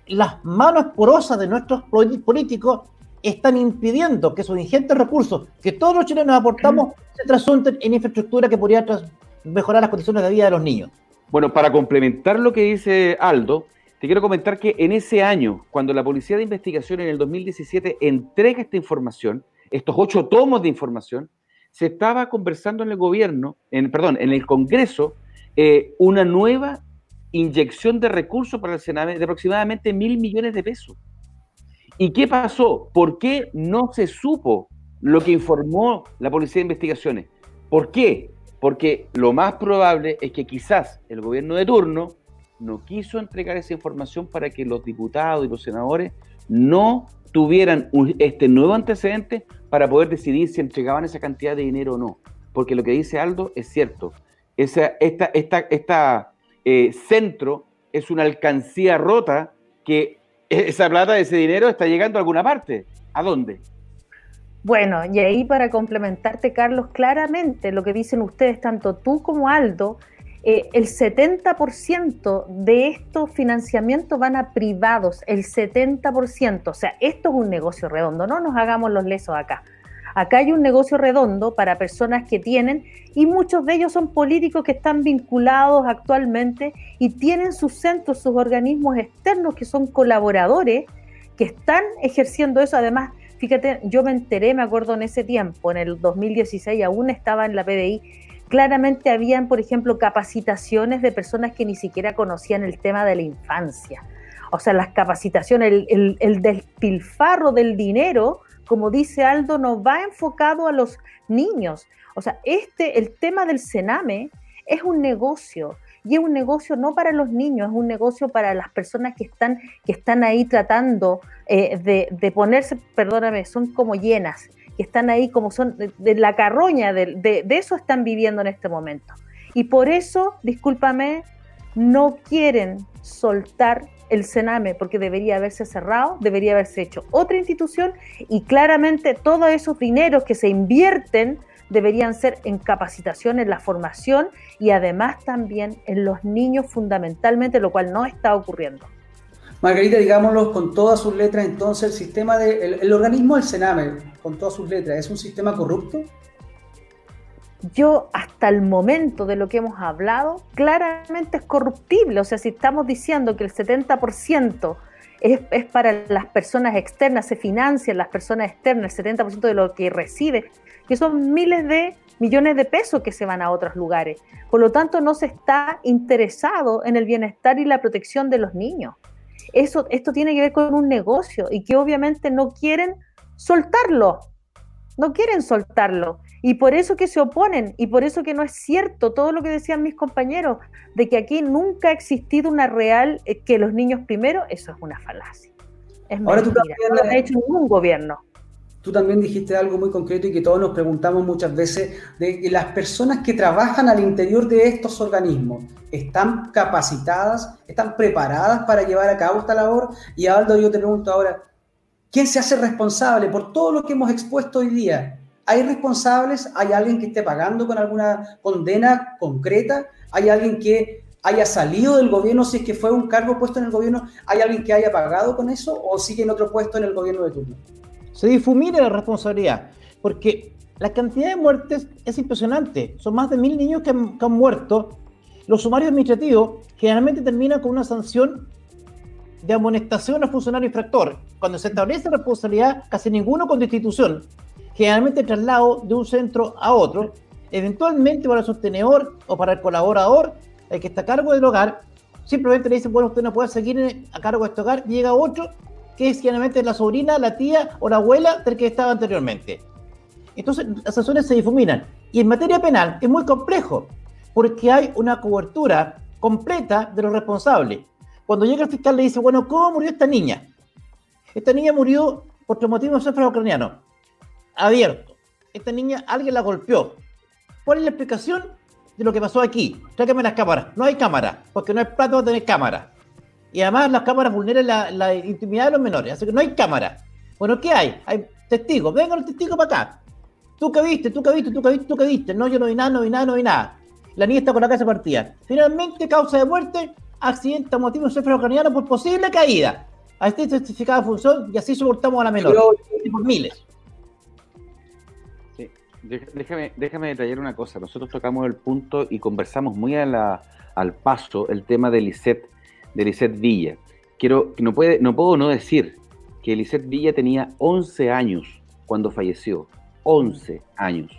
las manos porosas de nuestros políticos están impidiendo que esos ingentes recursos que todos los chilenos aportamos se trasunten en infraestructura que podría mejorar las condiciones de vida de los niños. Bueno, para complementar lo que dice Aldo, te quiero comentar que en ese año, cuando la Policía de Investigación en el 2017 entrega esta información, estos ocho tomos de información, se estaba conversando en el gobierno, en, perdón, en el Congreso, eh, una nueva inyección de recursos para el Sename de aproximadamente mil millones de pesos. ¿Y qué pasó? ¿Por qué no se supo lo que informó la Policía de Investigaciones? ¿Por qué? Porque lo más probable es que quizás el gobierno de turno no quiso entregar esa información para que los diputados y los senadores no tuvieran este nuevo antecedente para poder decidir si entregaban esa cantidad de dinero o no. Porque lo que dice Aldo es cierto. Esa, esta esta, esta eh, centro es una alcancía rota que esa plata, ese dinero está llegando a alguna parte. ¿A dónde? Bueno, y ahí para complementarte, Carlos, claramente lo que dicen ustedes, tanto tú como Aldo, eh, el 70% de estos financiamientos van a privados, el 70%. O sea, esto es un negocio redondo, no nos hagamos los lesos acá. Acá hay un negocio redondo para personas que tienen, y muchos de ellos son políticos que están vinculados actualmente y tienen sus centros, sus organismos externos que son colaboradores, que están ejerciendo eso. Además, fíjate, yo me enteré, me acuerdo en ese tiempo, en el 2016, aún estaba en la PDI, claramente habían, por ejemplo, capacitaciones de personas que ni siquiera conocían el tema de la infancia. O sea, las capacitaciones, el, el, el despilfarro del dinero como dice Aldo, no va enfocado a los niños. O sea, este, el tema del Sename es un negocio y es un negocio no para los niños, es un negocio para las personas que están, que están ahí tratando eh, de, ponerse, perdóname, son como llenas, que están ahí como son de, la carroña, de, de eso están viviendo en este momento. Y por eso, discúlpame, no quieren soltar el Sename, porque debería haberse cerrado, debería haberse hecho otra institución y claramente todos esos dineros que se invierten deberían ser en capacitación, en la formación y además también en los niños fundamentalmente, lo cual no está ocurriendo. Margarita, digámoslo con todas sus letras, entonces el sistema de, el, organismo del Sename, con todas sus letras, ¿es un sistema corrupto? Yo hasta el momento de lo que hemos hablado, claramente es corruptible. O sea, si estamos diciendo que el 70% es, es para las personas externas, se financian las personas externas, el 70% de lo que recibe, que son miles de millones de pesos que se van a otros lugares. Por lo tanto, no se está interesado en el bienestar y la protección de los niños. Eso, esto tiene que ver con un negocio y que obviamente no quieren soltarlo. No quieren soltarlo. Y por eso que se oponen, y por eso que no es cierto todo lo que decían mis compañeros, de que aquí nunca ha existido una real, eh, que los niños primero, eso es una falacia. Es Ahora mentira, tú también, no lo ha hecho ningún gobierno. Tú también dijiste algo muy concreto y que todos nos preguntamos muchas veces, de que las personas que trabajan al interior de estos organismos están capacitadas, están preparadas para llevar a cabo esta labor. Y Aldo, yo te pregunto ahora, ¿quién se hace responsable por todo lo que hemos expuesto hoy día? ¿Hay responsables? ¿Hay alguien que esté pagando con alguna condena concreta? ¿Hay alguien que haya salido del gobierno si es que fue un cargo puesto en el gobierno? ¿Hay alguien que haya pagado con eso o sigue en otro puesto en el gobierno de turno? Se difumina la responsabilidad, porque la cantidad de muertes es impresionante. Son más de mil niños que han, muerto. Los sumarios administrativos generalmente terminan con una sanción de amonestación al funcionario infractor. Cuando se establece responsabilidad, casi ninguno con destitución generalmente traslado de un centro a otro, eventualmente para el sostenedor o para el colaborador, el que está a cargo del hogar, simplemente le dicen, bueno, usted no puede seguir a cargo de este hogar, llega otro, que es generalmente la sobrina, la tía o la abuela del que estaba anteriormente. Entonces, las sanciones se difuminan. Y en materia penal es muy complejo, porque hay una cobertura completa de los responsables. Cuando llega el fiscal le dice, bueno, ¿cómo murió esta niña? Esta niña murió por traumatismo ucraniano abierto. Esta niña, alguien la golpeó. ¿Cuál es la explicación de lo que pasó aquí? Tráigame las cámaras. No hay cámara, porque no hay plato de tener cámara. Y además las cámaras vulneran la, intimidad de los menores, así que no hay cámara. Bueno, ¿qué hay? Hay testigos. Vengan los testigos para acá. ¿Tú qué viste? ¿Tú qué viste? ¿Tú qué viste? ¿Tú qué viste? No, yo no vi nada, no vi nada, no vi nada. La niña está con la casa partida. Finalmente, causa de muerte, accidente motivo cefalocraniano por posible caída. Así certificada función y así soportamos a la menor. por miles. Déjame, déjame detallar una cosa. Nosotros tocamos el punto y conversamos muy al paso el tema de Lisette, de Lisette Villa. Quiero, no, puede, no puedo no decir que Lisette Villa tenía 11 años cuando falleció. 11 años.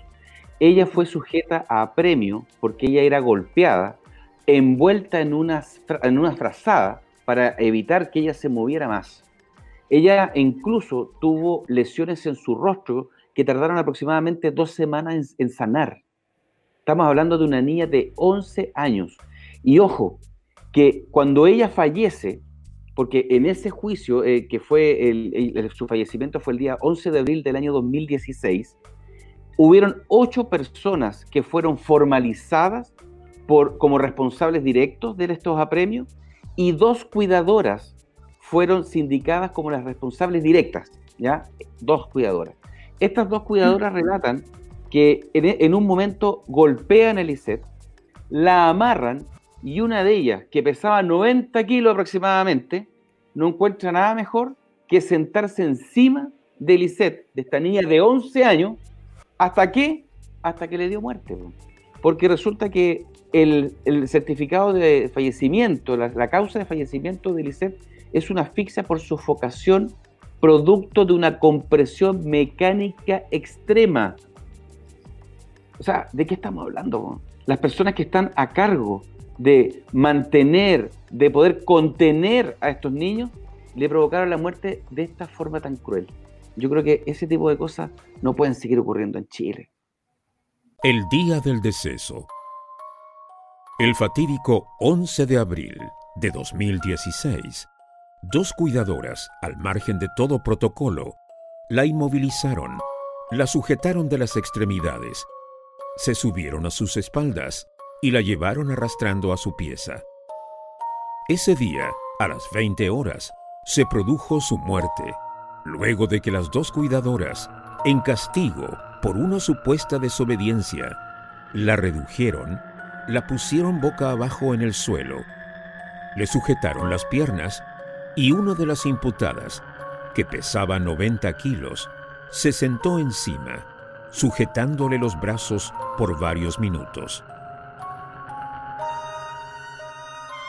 Ella fue sujeta a premio porque ella era golpeada, envuelta en una, en una frazada para evitar que ella se moviera más. Ella incluso tuvo lesiones en su rostro que tardaron aproximadamente dos semanas en, sanar. Estamos hablando de una niña de 11 años. Y ojo, que cuando ella fallece, porque en ese juicio, eh, que fue el, su fallecimiento fue el día 11 de abril del año 2016, hubieron ocho personas que fueron formalizadas por, como responsables directos de estos apremios y dos cuidadoras fueron sindicadas como las responsables directas, ¿ya? Dos cuidadoras. Estas dos cuidadoras mm. relatan que en, un momento golpean a Lisette, la amarran y una de ellas, que pesaba 90 kilos aproximadamente, no encuentra nada mejor que sentarse encima de Lisette, de esta niña de 11 años, ¿hasta qué? Hasta que le dio muerte. Porque resulta que el, certificado de fallecimiento, la, la, causa de fallecimiento de Lisette es una asfixia por sofocación producto de una compresión mecánica extrema. O sea, ¿de qué estamos hablando? Las personas que están a cargo de mantener, de poder contener a estos niños, le provocaron la muerte de esta forma tan cruel. Yo creo que ese tipo de cosas no pueden seguir ocurriendo en Chile. El día del deceso. El fatídico 11 de abril de 2016, dos cuidadoras, al margen de todo protocolo, la inmovilizaron, la sujetaron de las extremidades, se subieron a sus espaldas y la llevaron arrastrando a su pieza. Ese día, a las 20 horas, se produjo su muerte, luego de que las dos cuidadoras, en castigo por una supuesta desobediencia, la redujeron, la pusieron boca abajo en el suelo, le sujetaron las piernas y una de las imputadas, que pesaba 90 kilos, se sentó encima, sujetándole los brazos por varios minutos.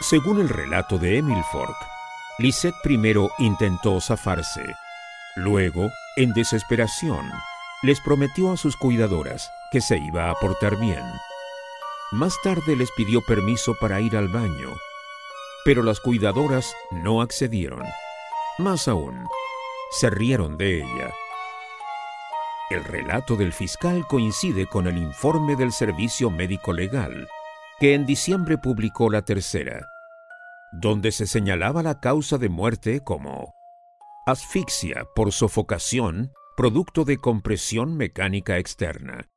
Según el relato de Emil Fork, Lisette primero intentó zafarse. Luego, en desesperación, les prometió a sus cuidadoras que se iba a portar bien. Más tarde les pidió permiso para ir al baño, pero las cuidadoras no accedieron. Más aún, se rieron de ella. El relato del fiscal coincide con el informe del Servicio Médico Legal, que en diciembre publicó la tercera, donde se señalaba la causa de muerte como asfixia por sofocación producto de compresión mecánica externa.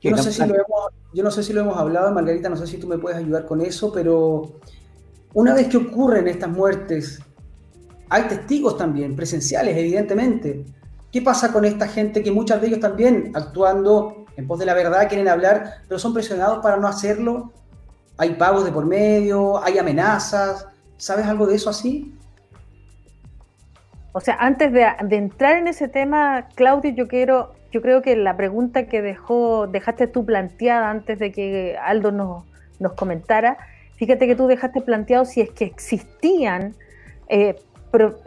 Yo no, sé si lo hemos, yo no sé si lo hemos hablado, Margarita, no sé si tú me puedes ayudar con eso, pero una vez que ocurren estas muertes, hay testigos también, presenciales, evidentemente. ¿Qué pasa con esta gente que muchos de ellos también, actuando en pos de la verdad quieren hablar, pero son presionados para no hacerlo. Hay pagos de por medio, hay amenazas. ¿Sabes algo de eso así? O sea, antes de, entrar en ese tema, Claudio, yo quiero, yo creo que la pregunta que dejó, dejaste tú planteada antes de que Aldo nos comentara, fíjate que tú dejaste planteado si es que existían eh,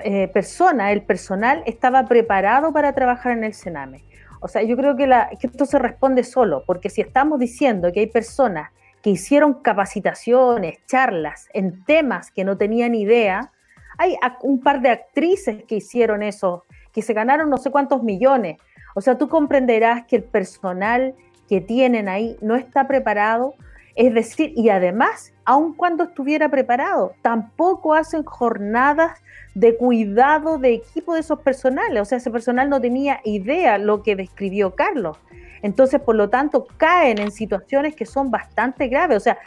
eh, personas, el personal estaba preparado para trabajar en el Sename. O sea, yo creo que, esto se responde solo, porque si estamos diciendo que hay personas que hicieron capacitaciones, charlas en temas que no tenían idea, hay un par de actrices que hicieron eso, que se ganaron no sé cuántos millones. O sea, tú comprenderás que el personal que tienen ahí no está preparado. Es decir, y además, aun cuando estuviera preparado, tampoco hacen jornadas de cuidado de equipo de esos personales. O sea, ese personal no tenía idea lo que describió Carlos. Entonces, por lo tanto, caen en situaciones que son bastante graves. O sea,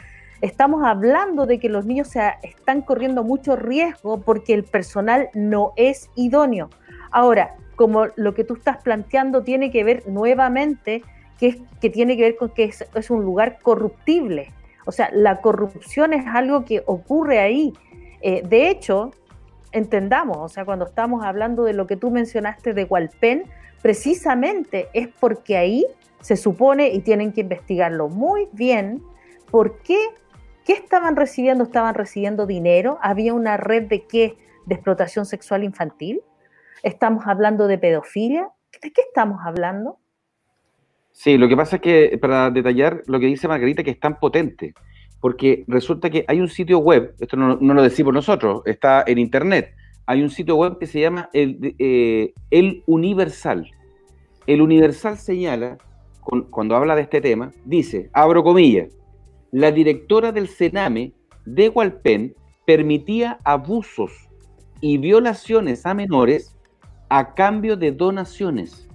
estamos hablando de que los niños se están corriendo mucho riesgo porque el personal no es idóneo. Ahora, como lo que tú estás planteando tiene que ver nuevamente, que, tiene que ver con que es, es un lugar corruptible. O sea, la corrupción es algo que ocurre ahí. Eh, de hecho, entendamos, o sea, cuando estamos hablando de lo que tú mencionaste de Hualpén, precisamente es porque ahí se supone, y tienen que investigarlo muy bien, por qué, qué estaban recibiendo, estaban recibiendo dinero, había una red de qué, de explotación sexual infantil, estamos hablando de pedofilia, ¿de qué estamos hablando? Sí, lo que pasa es que, para detallar lo que dice Margarita, que es tan potente, porque resulta que hay un sitio web, esto no, lo decimos nosotros, está en internet, hay un sitio web que se llama El, eh, Universal. El Universal señala, cuando habla de este tema, dice, abro comillas, la directora del Sename de Hualpén permitía abusos y violaciones a menores a cambio de donaciones.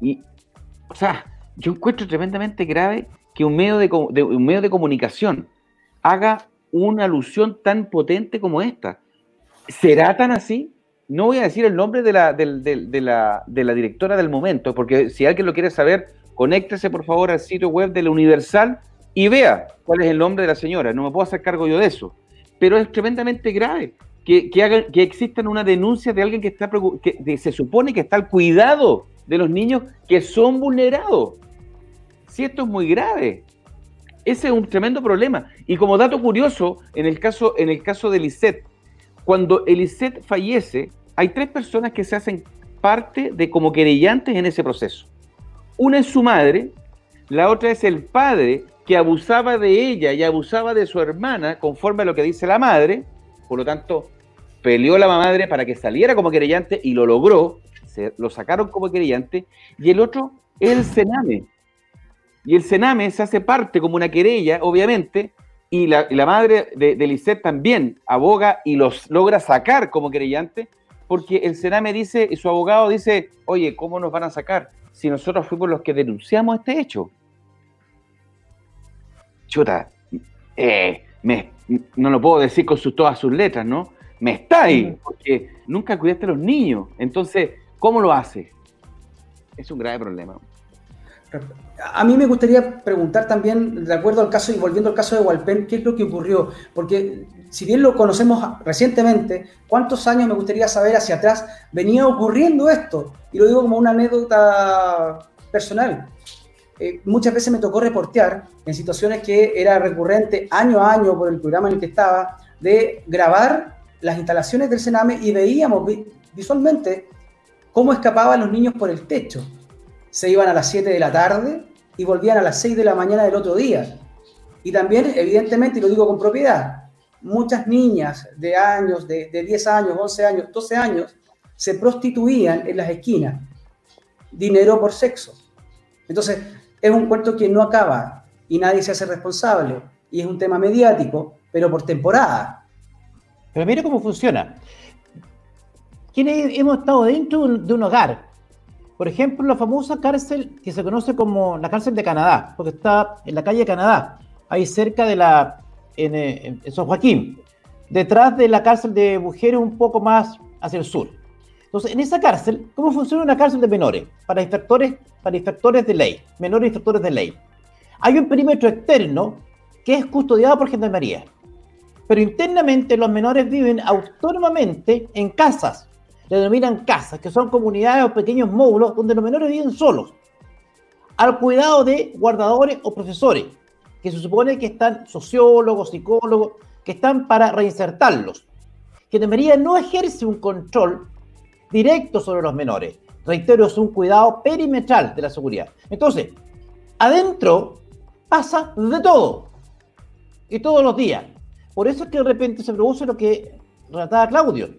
Y, o sea, yo encuentro tremendamente grave que un medio de, un medio de comunicación haga una alusión tan potente como esta. ¿Será tan así? No voy a decir el nombre de la, de, la, directora del momento, porque si alguien lo quiere saber, conéctese por favor al sitio web de la Universal y vea cuál es el nombre de la señora. No me puedo hacer cargo yo de eso. Pero es tremendamente grave que, que, que existan una denuncia de alguien que, está, que se supone que está al cuidado de los niños que son vulnerados. Si esto es muy grave. Ese es un tremendo problema. Y como dato curioso, en el caso, en el caso de Lisette, cuando Elisette fallece, hay tres personas que se hacen parte de como querellantes en ese proceso. Una es su madre, la otra es el padre que abusaba de ella y abusaba de su hermana conforme a lo que dice la madre, por lo tanto, peleó la madre para que saliera como querellante y lo logró, lo sacaron como querellante, y el otro es el Sename. Y el Sename se hace parte como una querella, obviamente, y la, madre de, de también aboga y los logra sacar como querellante, porque el Sename dice, y su abogado dice, oye, ¿cómo nos van a sacar si nosotros fuimos los que denunciamos este hecho? chuta, eh, me, no lo puedo decir con sus, todas sus letras, ¿no? Me está ahí, porque nunca cuidaste a los niños. Entonces, ¿cómo lo hace? Es un grave problema. A mí me gustaría preguntar también, de acuerdo al caso y volviendo al caso de Walpen, ¿qué es lo que ocurrió? Porque si bien lo conocemos recientemente, ¿cuántos años me gustaría saber hacia atrás venía ocurriendo esto? Y lo digo como una anécdota personal. Eh, muchas veces me tocó reportear en situaciones que era recurrente año a año por el programa en el que estaba, de grabar las instalaciones del Sename y veíamos visualmente cómo escapaban los niños por el techo. Se iban a las 7 de la tarde y volvían a las 6 de la mañana del otro día. Y también, evidentemente, y lo digo con propiedad, muchas niñas de años, de, de 10 años, 11 años, 12 años, se prostituían en las esquinas. Dinero por sexo. Entonces, es un cuento que no acaba y nadie se hace responsable. Y es un tema mediático, pero por temporada. Pero mire cómo funciona. Quienes hemos estado dentro de un hogar, por ejemplo, la famosa cárcel que se conoce como la cárcel de Canadá, porque está en la calle Canadá, ahí cerca de la, en, eh, en San Joaquín, detrás de la cárcel de mujeres un poco más hacia el sur. Entonces, en esa cárcel, ¿cómo funciona una cárcel de menores? Para infractores, para infractores de ley, menores infractores de ley. Hay un perímetro externo que es custodiado por Gendarmería. Pero internamente los menores viven autónomamente en casas. Le denominan casas, que son comunidades o pequeños módulos donde los menores viven solos. Al cuidado de guardadores o profesores, que se supone que están sociólogos, psicólogos, que están para reinsertarlos. Gendarmería no ejerce un control directo sobre los menores. Reitero, es un cuidado perimetral de la seguridad. Entonces, adentro pasa de todo. Y todos los días. Por eso es que de repente se produce lo que relataba Claudio.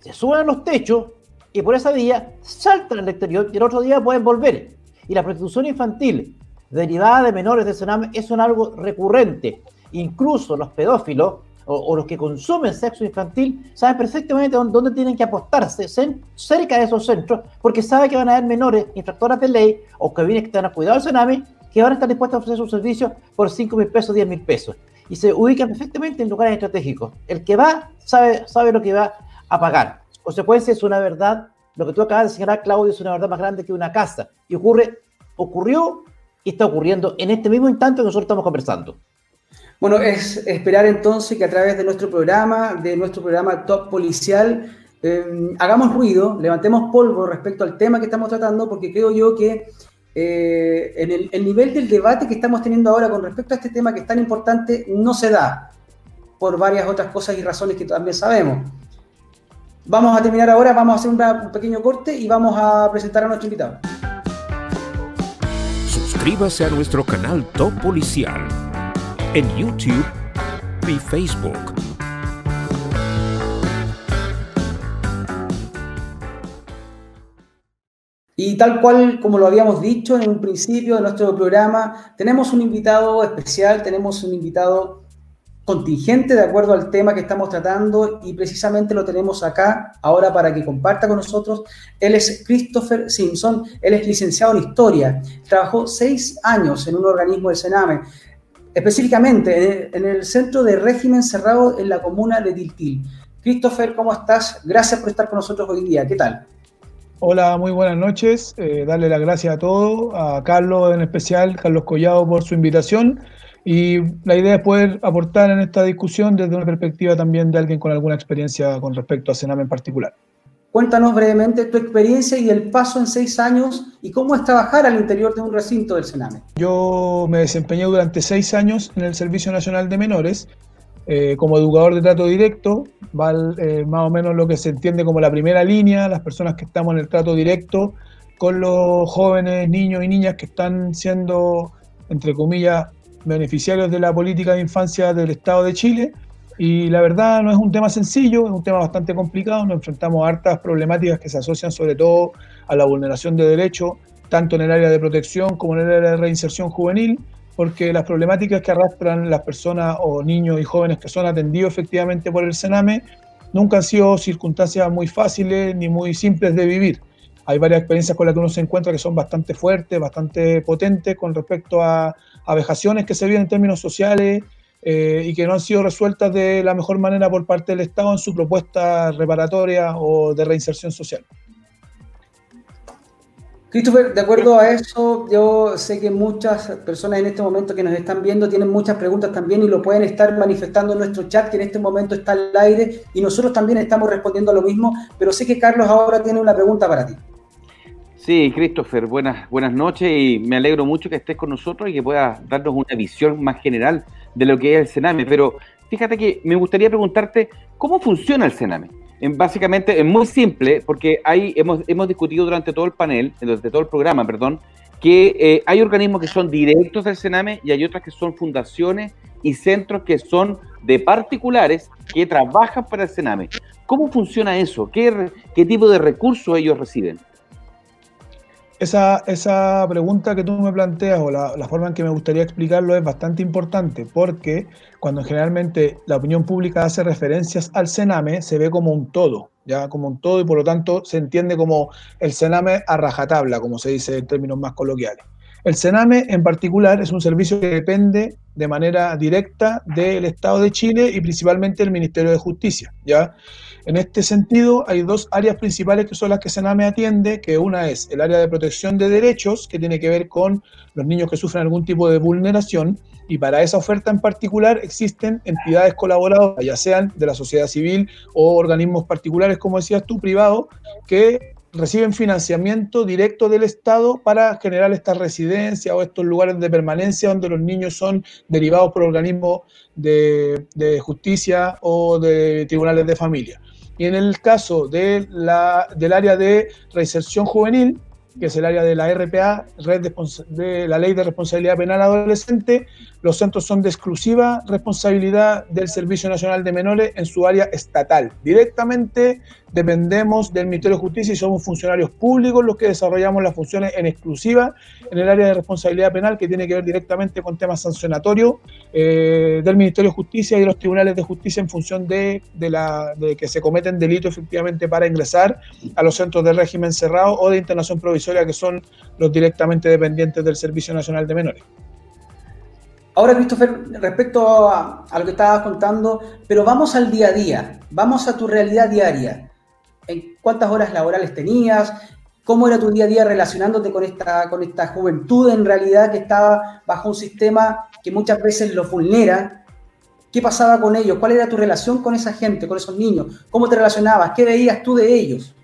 Se suben a los techos y por esa vía saltan al exterior y el otro día pueden volver. Y la prostitución infantil derivada de menores de Sename es un algo recurrente. Incluso los pedófilos o, los que consumen sexo infantil saben perfectamente dónde, tienen que apostarse, cerca de esos centros, porque saben que van a haber menores infractoras de ley o que vienen que están a cuidado del tsunami que van a estar dispuestos a ofrecer sus servicios por 5 mil pesos, 10 mil pesos. Y se ubican perfectamente en lugares estratégicos. El que va sabe, sabe lo que va a pagar. Consecuencia es una verdad, lo que tú acabas de señalar, Claudio, es una verdad más grande que una casa. Y ocurre, ocurrió y está ocurriendo en este mismo instante que nosotros estamos conversando. Bueno, es esperar entonces que a través de nuestro programa, de nuestro programa Top Policial, eh, hagamos ruido, levantemos polvo respecto al tema que estamos tratando, porque creo yo que eh, en el, el, nivel del debate que estamos teniendo ahora con respecto a este tema que es tan importante no se da por varias otras cosas y razones que también sabemos. Vamos a terminar ahora, vamos a hacer un pequeño corte y vamos a presentar a nuestro invitado. Suscríbase a nuestro canal Top Policial en YouTube y Facebook. Y tal cual como lo habíamos dicho en un principio de nuestro programa, tenemos un invitado especial, tenemos un invitado contingente de acuerdo al tema que estamos tratando y precisamente lo tenemos acá ahora para que comparta con nosotros. Él es Christopher Simpson, él es licenciado en Historia, trabajó seis años en un organismo del Sename, específicamente en el Centro de Régimen Cerrado en la comuna de Tiltil. Christopher, ¿cómo estás? Gracias por estar con nosotros hoy día. ¿Qué tal? Hola, muy buenas noches. Eh, darle las gracias a todos, a Carlos en especial, Carlos Collado, por su invitación y la idea es poder aportar en esta discusión desde una perspectiva también de alguien con alguna experiencia con respecto a Sename en particular. Cuéntanos brevemente tu experiencia y el paso en seis años y cómo es trabajar al interior de un recinto del Sename. Yo me desempeñé durante seis años en el Servicio Nacional de Menores eh, como educador de trato directo, va eh, más o menos lo que se entiende como la primera línea, las personas que estamos en el trato directo con los jóvenes, niños y niñas que están siendo, entre comillas, beneficiarios de la política de infancia del Estado de Chile. Y la verdad no es un tema sencillo, es un tema bastante complicado. Nos enfrentamos a hartas problemáticas que se asocian sobre todo a la vulneración de derechos, tanto en el área de protección como en el área de reinserción juvenil, porque las problemáticas que arrastran las personas o niños y jóvenes que son atendidos efectivamente por el Sename nunca han sido circunstancias muy fáciles ni muy simples de vivir. Hay varias experiencias con las que uno se encuentra que son bastante fuertes, bastante potentes con respecto a, a vejaciones que se vienen en términos sociales eh, y que no han sido resueltas de la mejor manera por parte del Estado en su propuesta reparatoria o de reinserción social. Christopher, de acuerdo a eso, yo sé que muchas personas en este momento que nos están viendo tienen muchas preguntas también y lo pueden estar manifestando en nuestro chat, que en este momento está al aire, y nosotros también estamos respondiendo a lo mismo, pero sé que Carlos ahora tiene una pregunta para ti. Sí, Christopher, buenas, buenas noches y me alegro mucho que estés con nosotros y que puedas darnos una visión más general de lo que es el Sename. Pero fíjate que me gustaría preguntarte cómo funciona el Sename. En, básicamente es muy simple porque hay, hemos, hemos discutido durante todo el panel, durante todo el programa, perdón, que eh, hay organismos que son directos del Sename y hay otras que son fundaciones y centros que son de particulares que trabajan para el Sename. ¿Cómo funciona eso? ¿Qué, qué tipo de recursos ellos reciben? Esa, esa, pregunta que tú me planteas o la, forma en que me gustaría explicarlo es bastante importante porque cuando generalmente la opinión pública hace referencias al Sename se ve como un todo, ya como un todo y por lo tanto se entiende como el Sename a rajatabla, como se dice en términos más coloquiales. El Sename en particular es un servicio que depende de manera directa del Estado de Chile y principalmente del Ministerio de Justicia, ¿ya? En este sentido, hay dos áreas principales que son las que Sename atiende, que una es el área de protección de derechos, que tiene que ver con los niños que sufren algún tipo de vulneración, y para esa oferta en particular existen entidades colaboradoras, ya sean de la sociedad civil o organismos particulares, como decías tú, privados, que reciben financiamiento directo del Estado para generar esta residencia o estos lugares de permanencia donde los niños son derivados por organismos de justicia o de tribunales de familia. Y en el caso de la, del área de reinserción juvenil, que es el área de la RPA, Red de la Ley de Responsabilidad Penal Adolescente, los centros son de exclusiva responsabilidad del Servicio Nacional de Menores en su área estatal. Directamente dependemos del Ministerio de Justicia y somos funcionarios públicos los que desarrollamos las funciones en exclusiva en el área de responsabilidad penal que tiene que ver directamente con temas sancionatorios eh, del Ministerio de Justicia y de los tribunales de justicia en función de, la, de que se cometen delitos efectivamente para ingresar a los centros de régimen cerrado o de internación provisoria que son los directamente dependientes del Servicio Nacional de Menores. Ahora, Christopher, respecto a, lo que estabas contando, pero vamos al día a día, vamos a tu realidad diaria. ¿En cuántas horas laborales tenías? ¿Cómo era tu día a día relacionándote con esta, con esta juventud en realidad que estaba bajo un sistema que muchas veces los vulnera? ¿Qué pasaba con ellos? ¿Cuál era tu relación con esa gente, con esos niños? ¿Cómo te relacionabas? ¿Qué veías tú de ellos?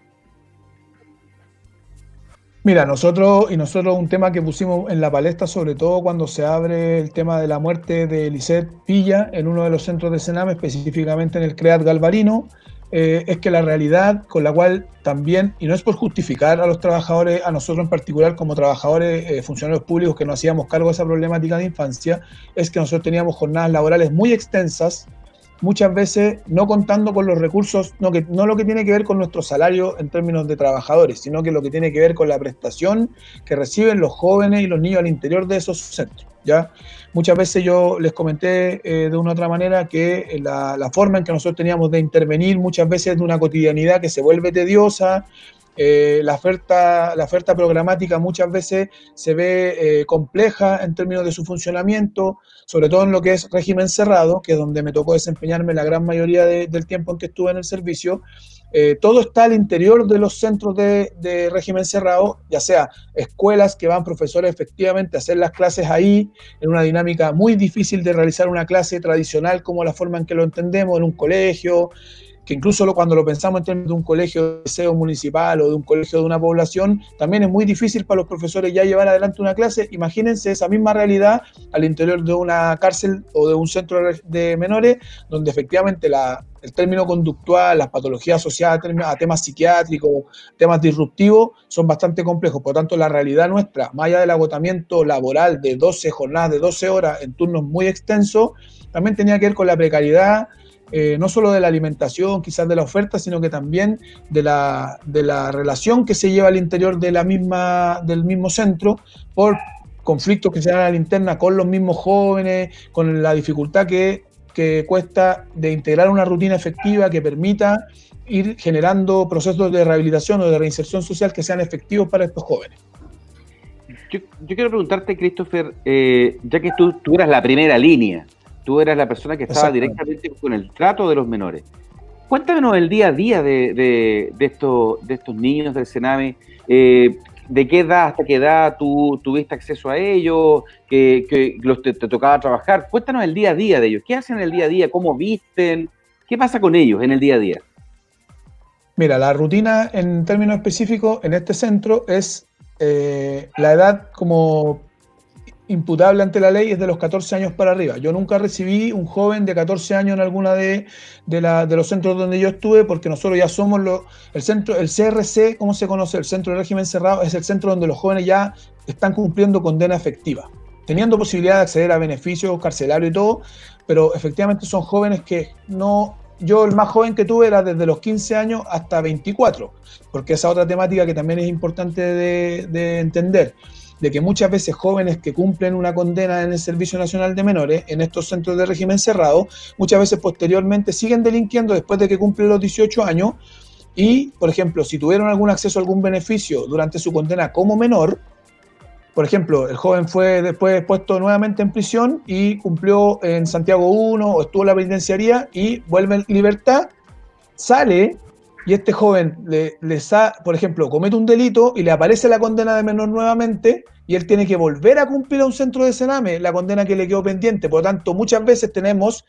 Mira, nosotros, y nosotros un tema que pusimos en la palestra, sobre todo cuando se abre el tema de la muerte de Lisette Villa en uno de los centros de Sename, específicamente en el CREAT Galvarino, eh, es que la realidad con la cual también, y no es por justificar a los trabajadores, a nosotros en particular como trabajadores, eh, funcionarios públicos que nos hacíamos cargo de esa problemática de infancia, es que nosotros teníamos jornadas laborales muy extensas, muchas veces no contando con los recursos, no, que, no lo que tiene que ver con nuestro salario en términos de trabajadores, sino que lo que tiene que ver con la prestación que reciben los jóvenes y los niños al interior de esos centros. ¿Ya? Muchas veces yo les comenté eh, de una u otra manera que la, la forma en que nosotros teníamos de intervenir muchas veces de una cotidianidad que se vuelve tediosa, eh, la, oferta, la oferta programática muchas veces se ve eh, compleja en términos de su funcionamiento, sobre todo en lo que es régimen cerrado, que es donde me tocó desempeñarme la gran mayoría del tiempo en que estuve en el servicio. Eh, todo está al interior de los centros de, régimen cerrado, ya sea escuelas que van profesores efectivamente a hacer las clases ahí, en una dinámica muy difícil de realizar una clase tradicional como la forma en que lo entendemos, en un colegio, que incluso cuando lo pensamos en términos de un colegio de SEO municipal o de un colegio de una población, también es muy difícil para los profesores ya llevar adelante una clase. Imagínense esa misma realidad al interior de una cárcel o de un centro de menores, donde efectivamente la, el término conductual, las patologías asociadas a temas psiquiátricos, temas disruptivos, son bastante complejos. Por lo tanto, la realidad nuestra, más allá del agotamiento laboral de 12 jornadas, de 12 horas en turnos muy extensos, también tenía que ver con la precariedad eh, no solo de la alimentación, quizás de la oferta, sino que también de la, de la relación que se lleva al interior de la misma, del mismo centro por conflictos que se dan a la interna con los mismos jóvenes, con la dificultad que, que cuesta de integrar una rutina efectiva que permita ir generando procesos de rehabilitación o de reinserción social que sean efectivos para estos jóvenes. Yo, quiero preguntarte, Christopher, eh, ya que tú, tú eras la primera línea, Tú eras la persona que estaba directamente con el trato de los menores. Cuéntanos el día a día de, estos, de estos niños del Sename. Eh, ¿De qué edad hasta qué edad tú tuviste acceso a ellos? ¿Que, los te, tocaba trabajar? Cuéntanos el día a día de ellos. ¿Qué hacen en el día a día? ¿Cómo visten? ¿Qué pasa con ellos en el día a día? Mira, la rutina en términos específicos en este centro es eh, la edad como imputable ante la ley es de los 14 años para arriba. Yo nunca recibí un joven de 14 años en alguna de, de, los centros donde yo estuve, porque nosotros ya somos los, el centro, el CRC, ¿cómo se conoce? El centro de régimen cerrado es el centro donde los jóvenes ya están cumpliendo condena efectiva, teniendo posibilidad de acceder a beneficios carcelarios y todo, pero efectivamente son jóvenes que no yo el más joven que tuve era desde los 15 años hasta 24, porque esa otra temática que también es importante de, de entender de que muchas veces jóvenes que cumplen una condena en el Servicio Nacional de Menores, en estos centros de régimen cerrado, muchas veces posteriormente siguen delinquiendo después de que cumplen los 18 años. Y, por ejemplo, si tuvieron algún acceso a algún beneficio durante su condena como menor, por ejemplo, el joven fue después puesto nuevamente en prisión y cumplió en Santiago 1 o estuvo en la penitenciaría y vuelve en libertad, sale y este joven, le, por ejemplo, comete un delito y le aparece la condena de menor nuevamente y él tiene que volver a cumplir a un centro de Sename la condena que le quedó pendiente. Por lo tanto, muchas veces tenemos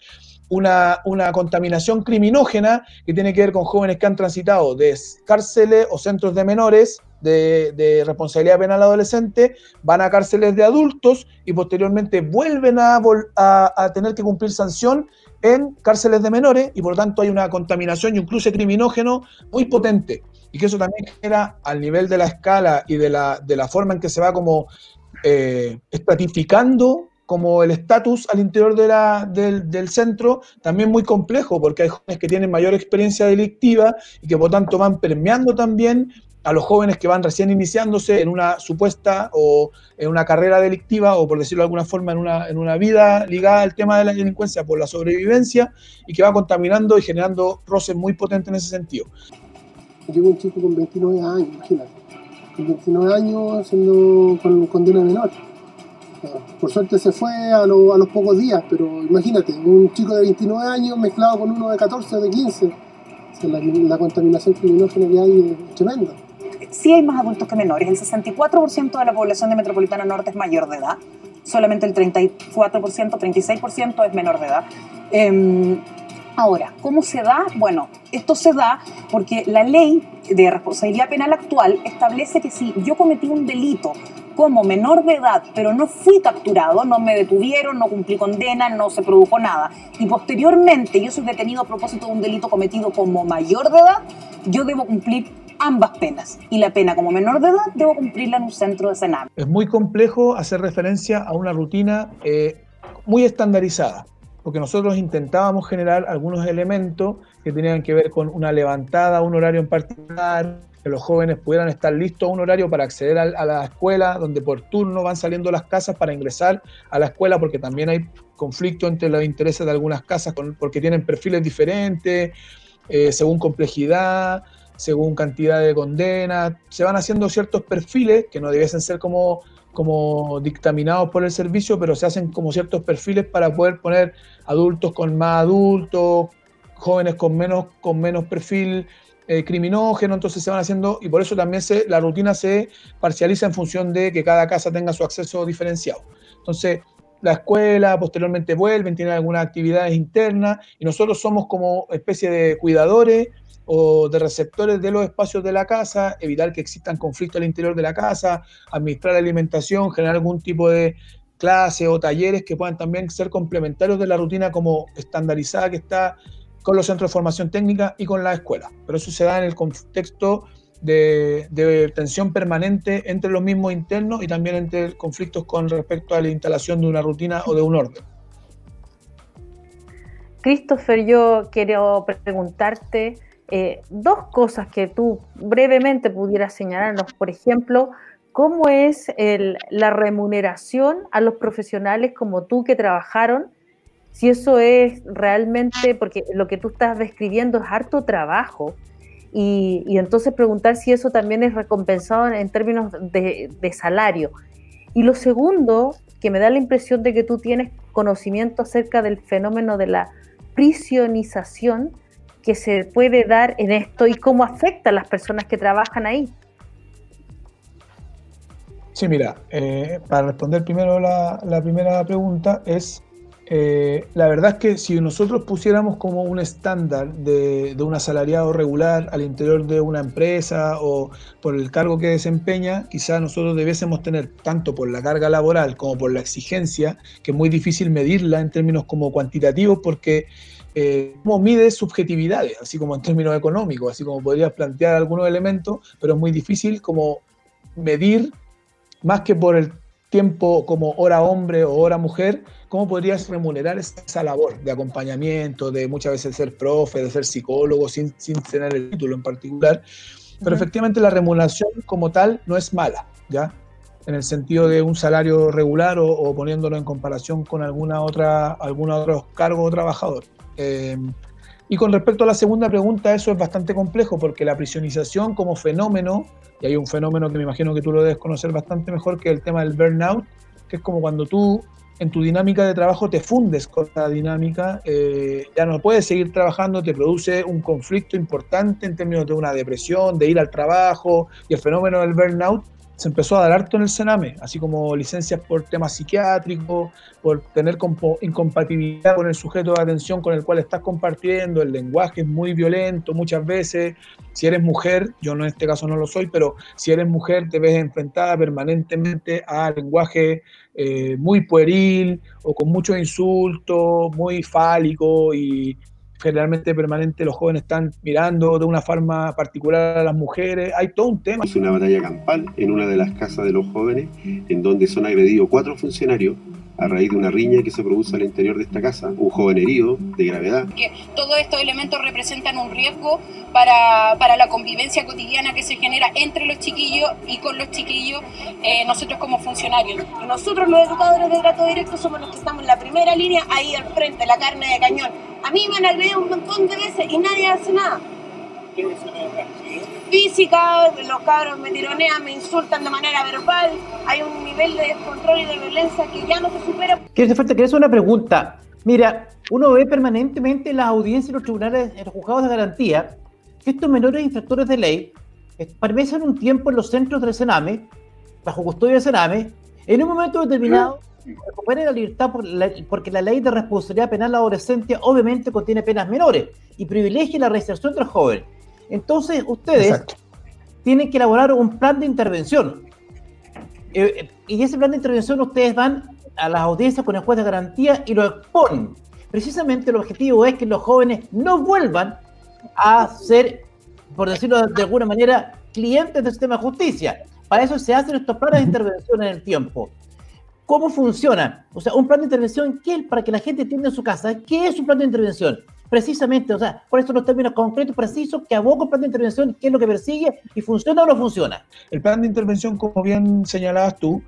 una, contaminación criminógena que tiene que ver con jóvenes que han transitado de cárceles o centros de menores de, responsabilidad penal adolescente, van a cárceles de adultos y posteriormente vuelven a, a tener que cumplir sanción en cárceles de menores y por lo tanto hay una contaminación y un cruce criminógeno muy potente. Y que eso también genera al nivel de la escala y de la, de la forma en que se va como eh, estratificando como el estatus al interior de la, del, del, centro, también muy complejo, porque hay jóvenes que tienen mayor experiencia delictiva y que por tanto van permeando también a los jóvenes que van recién iniciándose en una supuesta o en una carrera delictiva o por decirlo de alguna forma en una, en una vida ligada al tema de la delincuencia por la sobrevivencia y que va contaminando y generando roces muy potentes en ese sentido. Llegó un chico con 29 años, imagínate, con 29 años siendo con condena menor. Por suerte se fue a, a los pocos días, pero imagínate, un chico de 29 años mezclado con uno de 14 o de 15. la, la contaminación criminógena que hay es tremenda sí hay más adultos que menores. El 64% de la población de Metropolitana Norte es mayor de edad, solamente el 34%, 36% es menor de edad. Em, ahora, ¿cómo se da? Bueno, esto se da porque la ley de responsabilidad penal actual establece que si yo cometí un delito como menor de edad, pero no fui capturado, no me detuvieron, no cumplí condena, no se produjo nada, y posteriormente yo soy detenido a propósito de un delito cometido como mayor de edad, yo debo cumplir ambas penas. Y la pena como menor de edad debo cumplirla en un centro de Sename. Es muy complejo hacer referencia a una rutina eh, muy estandarizada. porque nosotros intentábamos generar algunos elementos que tenían que ver con una levantada, un horario en particular, que los jóvenes pudieran estar listos a un horario para acceder a, la escuela, donde por turno van saliendo las casas para ingresar a la escuela, porque también hay conflicto entre los intereses de algunas casas porque tienen perfiles diferentes, eh, según complejidad, según cantidad de condenas. Se van haciendo ciertos perfiles que no debiesen ser como, como dictaminados por el servicio, pero se hacen como ciertos perfiles para poder poner adultos con más adultos, jóvenes con menos, con menos perfil eh, criminógeno, entonces se van haciendo, y por eso también se, la rutina se parcializa en función de que cada casa tenga su acceso diferenciado. Entonces, la escuela posteriormente vuelven, tienen algunas actividades internas, y nosotros somos como especie de cuidadores o de receptores de los espacios de la casa, evitar que existan conflictos al interior de la casa, administrar la alimentación, generar algún tipo de clase o talleres que puedan también ser complementarios de la rutina como estandarizada que está con los centros de formación técnica y con la escuela. Pero eso se da en el contexto de, de tensión permanente entre los mismos internos y también entre conflictos con respecto a la instalación de una rutina o de un orden. Christopher, yo quiero preguntarte eh, dos cosas que tú brevemente pudieras señalarnos. Por ejemplo, ¿cómo es el- la remuneración a los profesionales como tú que trabajaron? Si eso es realmente, porque lo que tú estás describiendo es harto trabajo, y, y entonces preguntar si eso también es recompensado en, términos de, de salario. Y lo segundo, que me da la impresión de que tú tienes conocimiento acerca del fenómeno de la prisionización que se puede dar en esto y cómo afecta a las personas que trabajan ahí. Sí, mira, eh, para responder primero la, primera pregunta es, eh, la verdad es que si nosotros pusiéramos como un estándar de, de un asalariado regular al interior de una empresa o por el cargo que desempeña, quizás nosotros debiésemos tener tanto por la carga laboral como por la exigencia, que es muy difícil medirla en términos como cuantitativos porque eh, cómo mide subjetividades, así como en términos económicos, así como podrías plantear algunos elementos, pero es muy difícil como medir más que por el tiempo como hora hombre o hora mujer, ¿cómo podrías remunerar esa labor de acompañamiento, de muchas veces ser profe, de ser psicólogo, sin, sin tener el título en particular? Pero Ujú. efectivamente la remuneración como tal no es mala, ¿ya? En el sentido de un salario regular o, o poniéndolo en comparación con alguna otra, algún otro cargo o trabajador. Eh, y con respecto a la segunda pregunta, eso es bastante complejo porque la prisionización como fenómeno, y hay un fenómeno que me imagino que tú lo debes conocer bastante mejor que el tema del burnout, que es como cuando tú en tu dinámica de trabajo te fundes con la dinámica, eh, ya no puedes seguir trabajando, te produce un conflicto importante en términos de una depresión, de ir al trabajo, y el fenómeno del burnout se empezó a dar harto en el Sename, así como licencias por temas psiquiátricos, por tener incompatibilidad con el sujeto de atención con el cual estás compartiendo, el lenguaje es muy violento muchas veces, si eres mujer, yo en este caso no lo soy, pero si eres mujer te ves enfrentada permanentemente a lenguaje eh, muy pueril o con muchos insultos, muy fálico y generalmente permanente los jóvenes están mirando de una forma particular a las mujeres, hay todo un tema. Es una batalla campal en una de las casas de los jóvenes, en donde son agredidos cuatro funcionarios a raíz de una riña que se produce al interior de esta casa. Un joven herido de gravedad. que todos estos elementos representan un riesgo para, para la convivencia cotidiana que se genera entre los chiquillos y con los chiquillos, eh, nosotros como funcionarios. Y nosotros los educadores de trato directo somos los que estamos en la primera línea, ahí al frente, la carne de cañón. A mí me han agredido un montón de veces y nadie hace nada. Física, los cabros me tironean, me insultan de manera verbal, hay un nivel de descontrol y de violencia que ya no se supera. Quiero hacer una pregunta. Mira, uno ve permanentemente en las audiencias y los tribunales, en los juzgados de garantía, que estos menores infractores de ley permanecen un tiempo en los centros del Sename, bajo custodia del Sename, en un momento determinado recuperen la libertad porque la ley de responsabilidad penal adolescente obviamente contiene penas menores y privilegia la reinserción los jóvenes. Entonces, ustedes tienen que elaborar un plan de intervención. Eh, eh, y ese plan de intervención ustedes van a las audiencias con el juez de garantía y lo exponen. Precisamente el objetivo es que los jóvenes no vuelvan a ser, por decirlo de alguna manera, clientes del sistema de justicia. Para eso se hacen estos planes de intervención en el tiempo. ¿Cómo funciona? O sea, un plan de intervención, ¿qué es para que la gente entienda en su casa? ¿Qué es un plan de intervención? Precisamente, o sea, por eso los términos concretos, precisos, que aboca el plan de intervención, qué es lo que persigue y funciona o no funciona. El plan de intervención, como bien señalabas tú,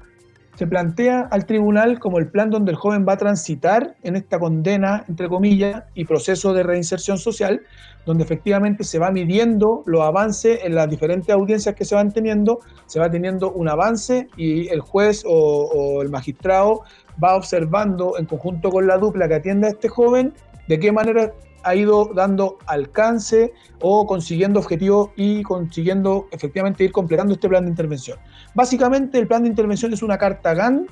se plantea al tribunal como el plan donde el joven va a transitar en esta condena, entre comillas, y proceso de reinserción social, donde efectivamente se va midiendo los avances en las diferentes audiencias que se van teniendo, se va teniendo un avance y el juez o, o el magistrado va observando en conjunto con la dupla que atiende a este joven de qué manera ha ido dando alcance o consiguiendo objetivos y consiguiendo efectivamente ir completando este plan de intervención. Básicamente el plan de intervención es una carta GAN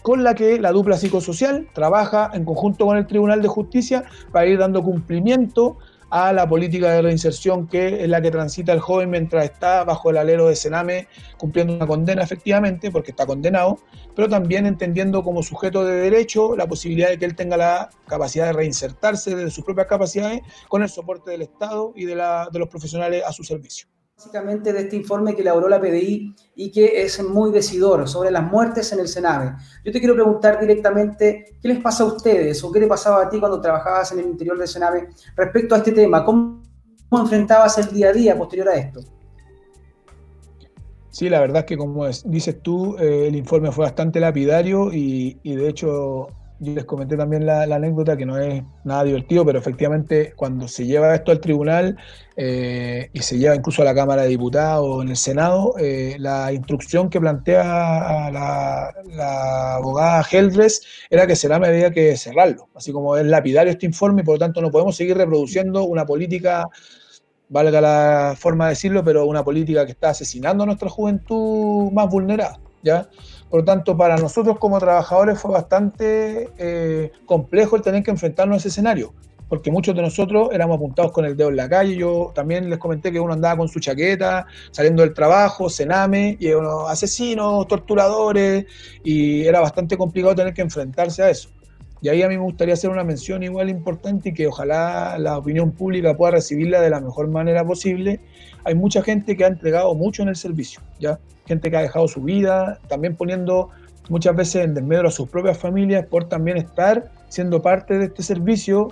con la que la dupla psicosocial trabaja en conjunto con el Tribunal de Justicia para ir dando cumplimiento a la política de reinserción que es la que transita el joven mientras está bajo el alero de Sename cumpliendo una condena efectivamente, porque está condenado, pero también entendiendo como sujeto de derecho la posibilidad de que él tenga la capacidad de reinsertarse desde sus propias capacidades con el soporte del Estado y de, la, de los profesionales a su servicio básicamente de este informe que elaboró la PDI y que es muy decidor sobre las muertes en el Sename. Yo te quiero preguntar directamente, ¿qué les pasa a ustedes o qué le pasaba a ti cuando trabajabas en el interior del Sename respecto a este tema? ¿Cómo, enfrentabas el día a día posterior a esto? Sí, la verdad es que como dices tú, eh, el informe fue bastante lapidario y, y de hecho yo les comenté también la, anécdota que no es nada divertido, pero efectivamente cuando se lleva esto al tribunal eh, y se lleva incluso a la Cámara de Diputados o en el Senado, eh, la instrucción que plantea la, abogada Heldres era que será medida que cerrarlo, así como es lapidario este informe y por lo tanto no podemos seguir reproduciendo una política valga la forma de decirlo, pero una política que está asesinando a nuestra juventud más vulnerada, ¿ya? Por lo tanto, para nosotros como trabajadores fue bastante eh, complejo el tener que enfrentarnos a ese escenario, porque muchos de nosotros éramos apuntados con el dedo en la calle. Yo también les comenté que uno andaba con su chaqueta, saliendo del trabajo, cename, y unos asesinos, torturadores, y era bastante complicado tener que enfrentarse a eso. Y ahí a mí me gustaría hacer una mención igual importante y que ojalá la opinión pública pueda recibirla de la mejor manera posible. Hay mucha gente que ha entregado mucho en el servicio, ¿ya? gente que ha dejado su vida, también poniendo muchas veces en desmedro a sus propias familias por también estar siendo parte de este servicio,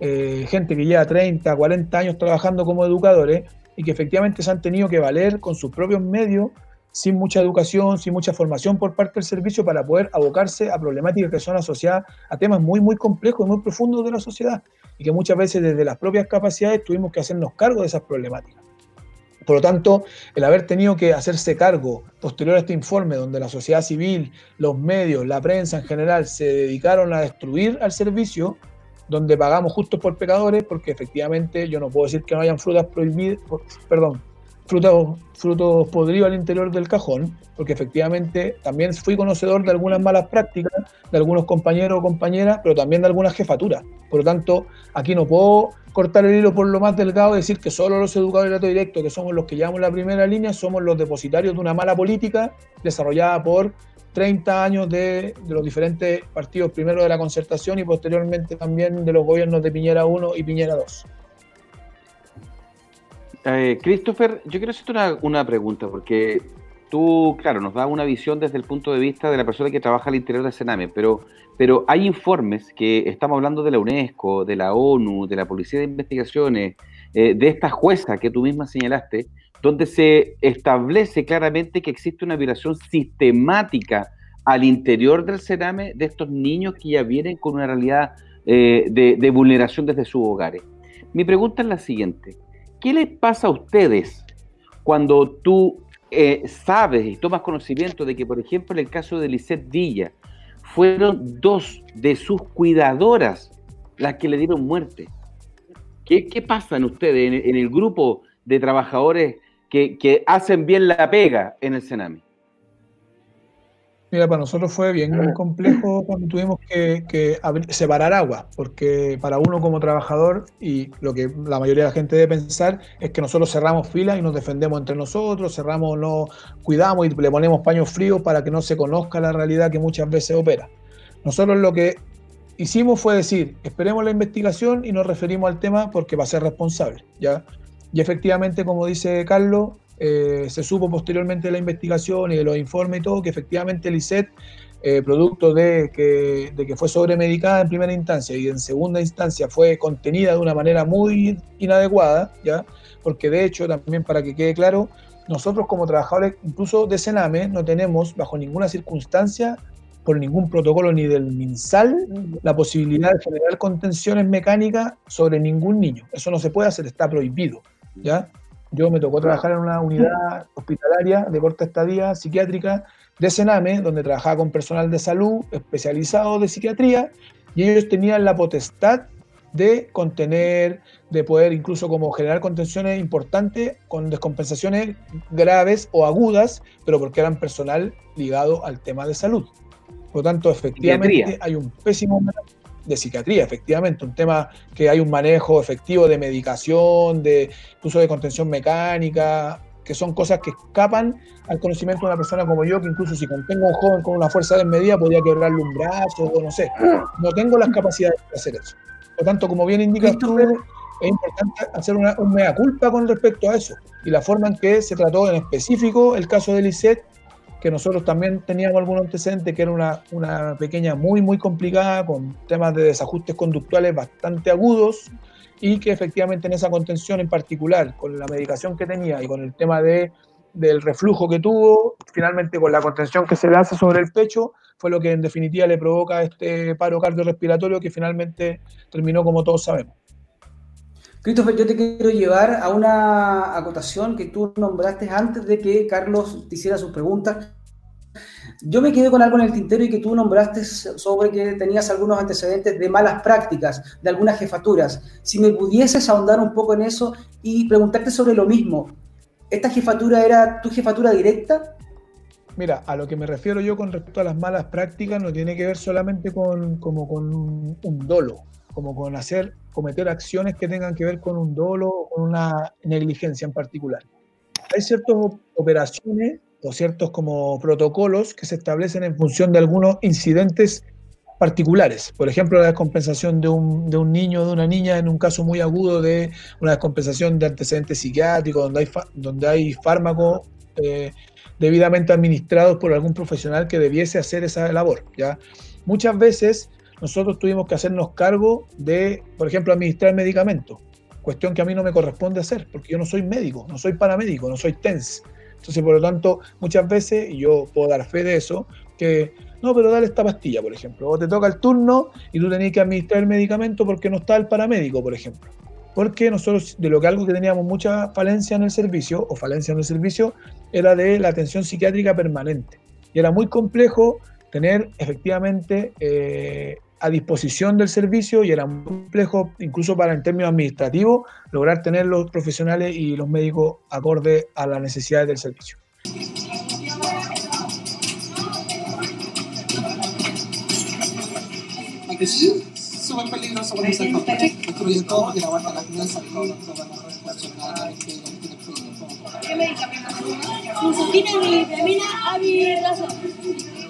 eh, gente que lleva 30, 40 años trabajando como educadores y que efectivamente se han tenido que valer con sus propios medios, sin mucha educación, sin mucha formación por parte del servicio para poder abocarse a problemáticas que son asociadas a temas muy, muy complejos y muy profundos de la sociedad y que muchas veces desde las propias capacidades tuvimos que hacernos cargo de esas problemáticas. Por lo tanto, el haber tenido que hacerse cargo posterior a este informe, donde la sociedad civil, los medios, la prensa en general se dedicaron a destruir al servicio, donde pagamos justos por pecadores, porque efectivamente yo no puedo decir que no hayan frutas prohibidas, perdón, frutos, frutos podridos al interior del cajón, porque efectivamente también fui conocedor de algunas malas prácticas de algunos compañeros o compañeras, pero también de algunas jefaturas. Por lo tanto, aquí no puedo cortar el hilo por lo más delgado y decir que solo los educadores de trato directo, que somos los que llevamos la primera línea, somos los depositarios de una mala política desarrollada por 30 años de, los diferentes partidos, primero de la concertación y posteriormente también de los gobiernos de Piñera 1 y Piñera 2. Eh, Christopher, yo quiero hacerte una, pregunta, porque tú, claro, nos das una visión desde el punto de vista de la persona que trabaja al interior del Sename, pero pero hay informes que estamos hablando de la UNESCO, de la ONU, de la Policía de Investigaciones, eh, de esta jueza que tú misma señalaste, donde se establece claramente que existe una violación sistemática al interior del Sename de estos niños que ya vienen con una realidad eh, de, vulneración desde sus hogares. Mi pregunta es la siguiente, ¿qué les pasa a ustedes cuando tú eh, sabes y tomas conocimiento de que, por ejemplo, en el caso de Lisette Villa, fueron dos de sus cuidadoras las que le dieron muerte. ¿Qué, qué pasa en ustedes, en, el grupo de trabajadores que, que, hacen bien la pega en el Senami? Mira, para nosotros fue bien complejo cuando tuvimos que, separar agua, porque para uno como trabajador, y lo que la mayoría de la gente debe pensar, es que nosotros cerramos filas y nos defendemos entre nosotros, cerramos, nos cuidamos y le ponemos paños fríos para que no se conozca la realidad que muchas veces opera. Nosotros lo que hicimos fue decir, esperemos la investigación y nos referimos al tema porque va a ser responsable, ¿ya? Y efectivamente, como dice Carlos, eh, se supo posteriormente de la investigación y de los informes y todo que efectivamente Lisette eh, producto de que, de que fue sobremedicada en primera instancia y en segunda instancia fue contenida de una manera muy inadecuada, ¿ya? porque de hecho, también para que quede claro, nosotros como trabajadores, incluso de Sename, no tenemos bajo ninguna circunstancia, por ningún protocolo ni del MinSal, la posibilidad de generar contenciones mecánicas sobre ningún niño. Eso no se puede hacer, está prohibido. ¿ya? Yo me tocó trabajar en una unidad hospitalaria de corta estadía psiquiátrica de Sename, donde trabajaba con personal de salud especializado de psiquiatría, y ellos tenían la potestad de contener, de poder incluso como generar contenciones importantes con descompensaciones graves o agudas, pero porque eran personal ligado al tema de salud. Por lo tanto, efectivamente hay un pésimo de psiquiatría, efectivamente, un tema que hay un manejo efectivo de medicación, de uso de contención mecánica, que son cosas que escapan al conocimiento de una persona como yo, que incluso si contengo a un joven con una fuerza desmedida podría quebrarle un brazo o no sé. No tengo las capacidades de hacer eso. Por lo tanto, como bien indicas tú, es importante hacer una, un mea culpa con respecto a eso y la forma en que se trató en específico el caso de Lisette, que nosotros también teníamos algún antecedente, que era una, una pequeña muy, muy complicada, con temas de desajustes conductuales bastante agudos y que efectivamente en esa contención en particular, con la medicación que tenía y con el tema de, del reflujo que tuvo, finalmente con la contención que se le hace sobre el pecho, fue lo que en definitiva le provoca este paro cardiorrespiratorio que finalmente terminó como todos sabemos. Christopher, yo te quiero llevar a una acotación que tú nombraste antes de que Carlos te hiciera sus preguntas. Yo me quedé con algo en el tintero y que tú nombraste sobre que tenías algunos antecedentes de malas prácticas, de algunas jefaturas. Si me pudieses ahondar un poco en eso y preguntarte sobre lo mismo. ¿Esta jefatura era tu jefatura directa? Mira, a lo que me refiero yo con respecto a las malas prácticas no tiene que ver solamente con, como con un, un dolo, como con hacer, cometer acciones que tengan que ver con un dolo o con una negligencia en particular. Hay ciertas operaciones o ciertos como protocolos que se establecen en función de algunos incidentes particulares. Por ejemplo, la descompensación de un, de un niño o de una niña en un caso muy agudo de una descompensación de antecedentes psiquiátricos, donde hay, donde hay fármacos eh, debidamente administrados por algún profesional que debiese hacer esa labor. ¿ya? Muchas veces nosotros tuvimos que hacernos cargo de, por ejemplo, administrar medicamentos, cuestión que a mí no me corresponde hacer, porque yo no soy médico, no soy paramédico, no soy TENS. Entonces, por lo tanto, muchas veces, y yo puedo dar fe de eso, que no, pero dale esta pastilla, por ejemplo, o te toca el turno y tú tenés que administrar el medicamento porque no está el paramédico, por ejemplo. Porque nosotros, de lo que algo que teníamos mucha falencia en el servicio, o falencia en el servicio, era de la atención psiquiátrica permanente. Y era muy complejo tener efectivamente eh, a disposición del servicio y era muy complejo, incluso para en términos administrativos, lograr tener los profesionales y los médicos acorde a las necesidades del servicio. Sí, súper peligroso por ese todo la guarda que ¿Qué medicamento? Vitamina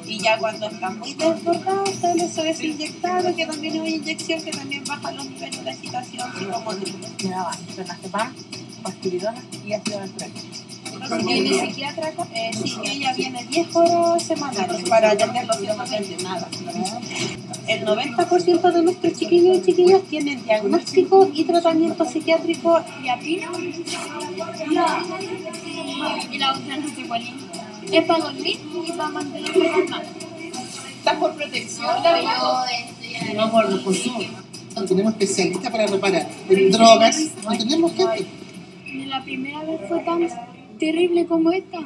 y ya cuando está muy desbordado se les es inyectado, que también es una inyección que también baja los niveles de agitación psicomotriz. Me daban clonazepam, paspiridona y ácido benzoico. ¿Tiene psiquiatra? Eh, sí, ella viene 10 horas semanales para atender los síntomas de nada. El 90% de nuestros chiquillos y chiquillas tienen diagnóstico y tratamiento psiquiátrico y apino. Y la otra no cuál es. Para dormir y para mantener calma. ¿Estás por protección? No por consumo. Tenemos especialistas para reparar. En drogas, no tenemos gente. La primera vez fue tan terrible como esta.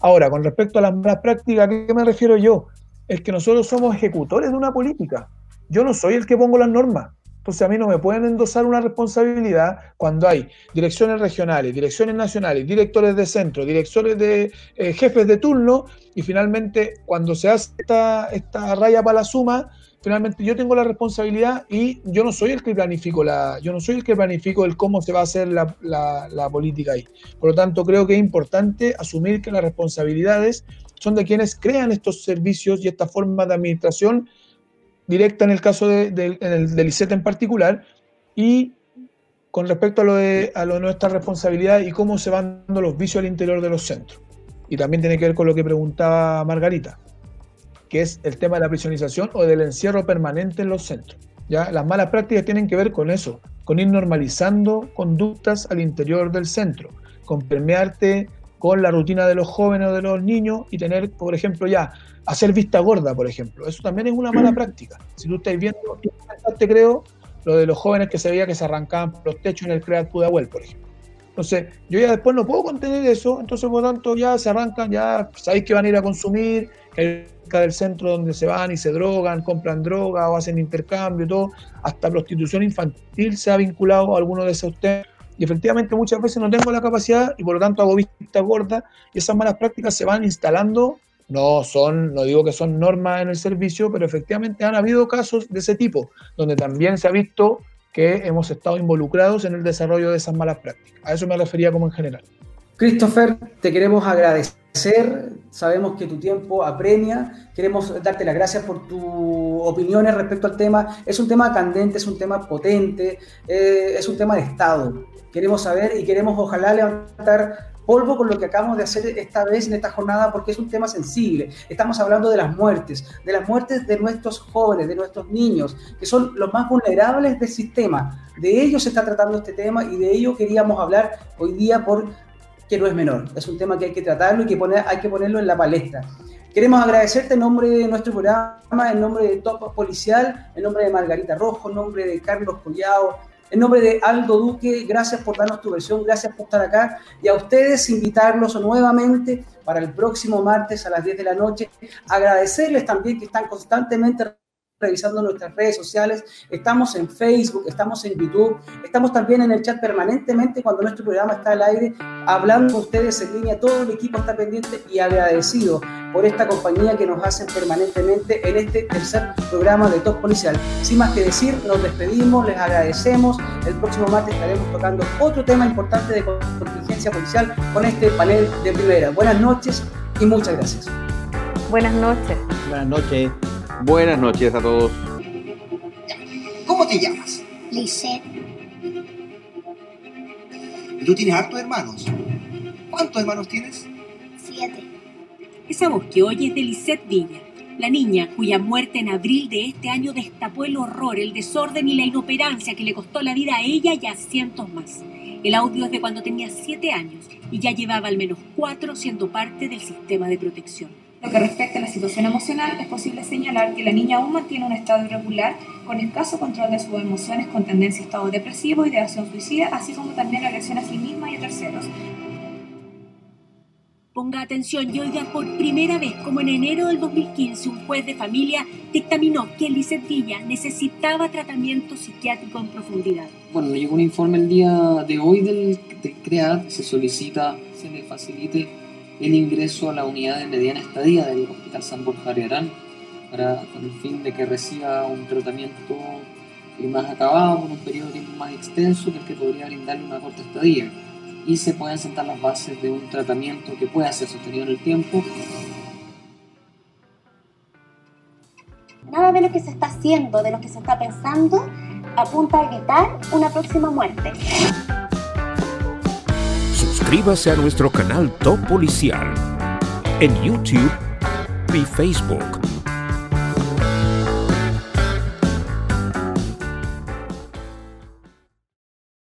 Ahora, con respecto a las malas prácticas, ¿a qué me refiero yo? Es que nosotros somos ejecutores de una política. Yo no soy el que pongo las normas. Entonces a mí no me pueden endosar una responsabilidad cuando hay direcciones regionales, direcciones nacionales, directores de centro, directores de eh, jefes de turno y finalmente cuando se hace esta, esta raya para la suma, finalmente yo tengo la responsabilidad y yo no soy el que planifico la, yo no soy el que planifico el cómo se va a hacer la, la, la política ahí. Por lo tanto, creo que es importante asumir que las responsabilidades son de quienes crean estos servicios y esta forma de administración directa en el caso de, del ICET en particular y con respecto a lo, de, a lo nuestra responsabilidad y cómo se van dando los vicios al interior de los centros. Y también tiene que ver con lo que preguntaba Margarita. que es el tema de la prisionización o del encierro permanente en los centros. ¿ya? Las malas prácticas tienen que ver con eso, con ir normalizando conductas al interior del centro, con permearte con la rutina de los jóvenes o de los niños y tener, por ejemplo, ya, hacer vista gorda, por ejemplo. Eso también es una mala práctica. Si tú estás viendo, te creo, lo de los jóvenes que se veía que se arrancaban los techos en el Creat Pudahuel, por ejemplo. Entonces, yo ya después no puedo contener eso, entonces por lo tanto ya se arrancan, ya sabéis que van a ir a consumir, cerca del centro donde se van y se drogan, compran droga o hacen intercambio, todo, hasta prostitución infantil se ha vinculado a alguno de esos temas. Y efectivamente muchas veces no tengo la capacidad y por lo tanto hago vista gorda y esas malas prácticas se van instalando. No son, no digo que son normas en el servicio, pero efectivamente han habido casos de ese tipo, donde también se ha visto que hemos estado involucrados en el desarrollo de esas malas prácticas. A eso me refería como en general. Christopher, te queremos agradecer. Sabemos que tu tiempo apremia. Queremos darte las gracias por tus opiniones respecto al tema. Es un tema candente, es un tema potente, eh, es un tema de Estado. Queremos saber y queremos ojalá levantar polvo con lo que acabamos de hacer esta vez en esta jornada porque es un tema sensible. Estamos hablando de las muertes, de las muertes de nuestros jóvenes, de nuestros niños, que son los más vulnerables del sistema. De ellos se está tratando este tema y de ello queríamos hablar hoy día por que no es menor. Es un tema que hay que tratarlo y que poner, hay que ponerlo en la palestra. Queremos agradecerte en nombre de nuestro programa, en nombre de Top Policial, en nombre de Margarita Rojo, en nombre de Carlos Collao, en nombre de Aldo Duque, gracias por darnos tu versión, gracias por estar acá y a ustedes invitarlos nuevamente para el próximo martes a las 10 de la noche. Agradecerles también que están constantemente revisando nuestras redes sociales, estamos en Facebook, estamos en YouTube, estamos también en el chat permanentemente cuando nuestro programa está al aire, hablando con ustedes en línea, todo el equipo está pendiente y agradecido por esta compañía que nos hacen permanentemente en este tercer programa de Top Policial. Sin más que decir, nos despedimos, les agradecemos, el próximo martes estaremos tocando otro tema importante de contingencia policial con este panel de primera. Buenas noches y muchas gracias. Buenas noches. Buenas noches. Buenas noches a todos. ¿Cómo te llamas? Lisette, ¿Y tú tienes hartos hermanos? ¿Cuántos hermanos tienes? siete. Esa voz que oyes de Lisette Villa, la niña cuya muerte en abril de este año destapó el horror, el desorden y la inoperancia que le costó la vida a ella y a cientos más. El audio es de cuando tenía siete años y ya llevaba al menos cuatro siendo parte del sistema de protección. Lo que respecta a la situación emocional, es posible señalar que la niña aún mantiene un estado irregular, con escaso control de sus emociones, con tendencia a estado depresivo, ideación suicida, así como también agresión a sí misma y a terceros. Ponga atención y oiga por primera vez como en enero del 2015 un juez de familia dictaminó que Lisette Villa necesitaba tratamiento psiquiátrico en profundidad. Bueno, llegó un informe el día de hoy del, del CREAD, se solicita, se le facilite el ingreso a la unidad de mediana estadía del Hospital San Borja Ariarán para, con el fin de que reciba un tratamiento eh, más acabado, con un periodo de tiempo más extenso que el que podría brindarle una corta estadía. Y se pueden sentar las bases de un tratamiento que pueda ser sostenido en el tiempo Nada de lo que se está haciendo, de lo que se está pensando, apunta a evitar una próxima muerte. Suscríbase a nuestro canal Top Policial en YouTube y Facebook.